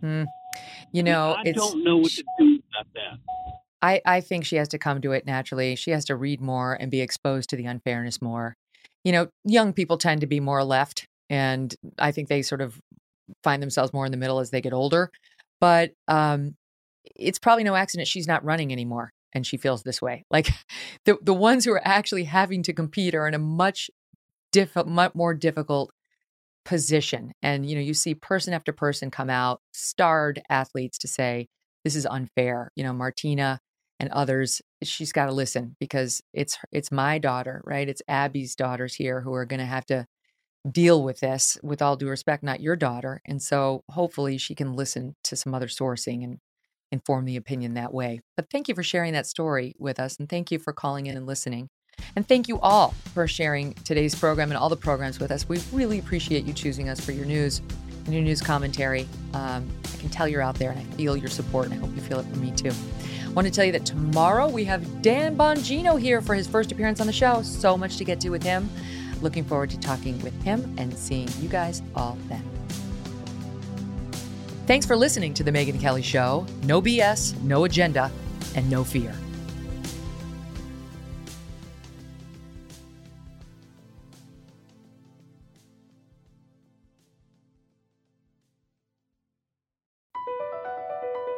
Hmm. You know, I it's. don't know what to do about that. I, I think she has to come to it naturally. She has to read more and be exposed to the unfairness more. You know, young people tend to be more left, and I think they sort of find themselves more in the middle as they get older. But um, it's probably no accident she's not running anymore, and she feels this way. Like [laughs] the the ones who are actually having to compete are in a much diff- much more difficult position. And you know, you see person after person come out, starred athletes to say this is unfair. You know, Martina and others, she's got to listen because it's it's my daughter, right? It's Abby's daughters here who are going to have to deal with this with all due respect, not your daughter. And so hopefully she can listen to some other sourcing and inform the opinion that way. But thank you for sharing that story with us and thank you for calling in and listening. And thank you all for sharing today's program and all the programs with us. We really appreciate you choosing us for your news and your news commentary. Um, I can tell you're out there and I feel your support, and I hope you feel it from me too. I want to tell you that tomorrow we have Dan Bongino here for his first appearance on the show. So much to get to with him. Looking forward to talking with him and seeing you guys all then. Thanks for listening to The Megyn Kelly Show. No BS, no agenda, and no fear.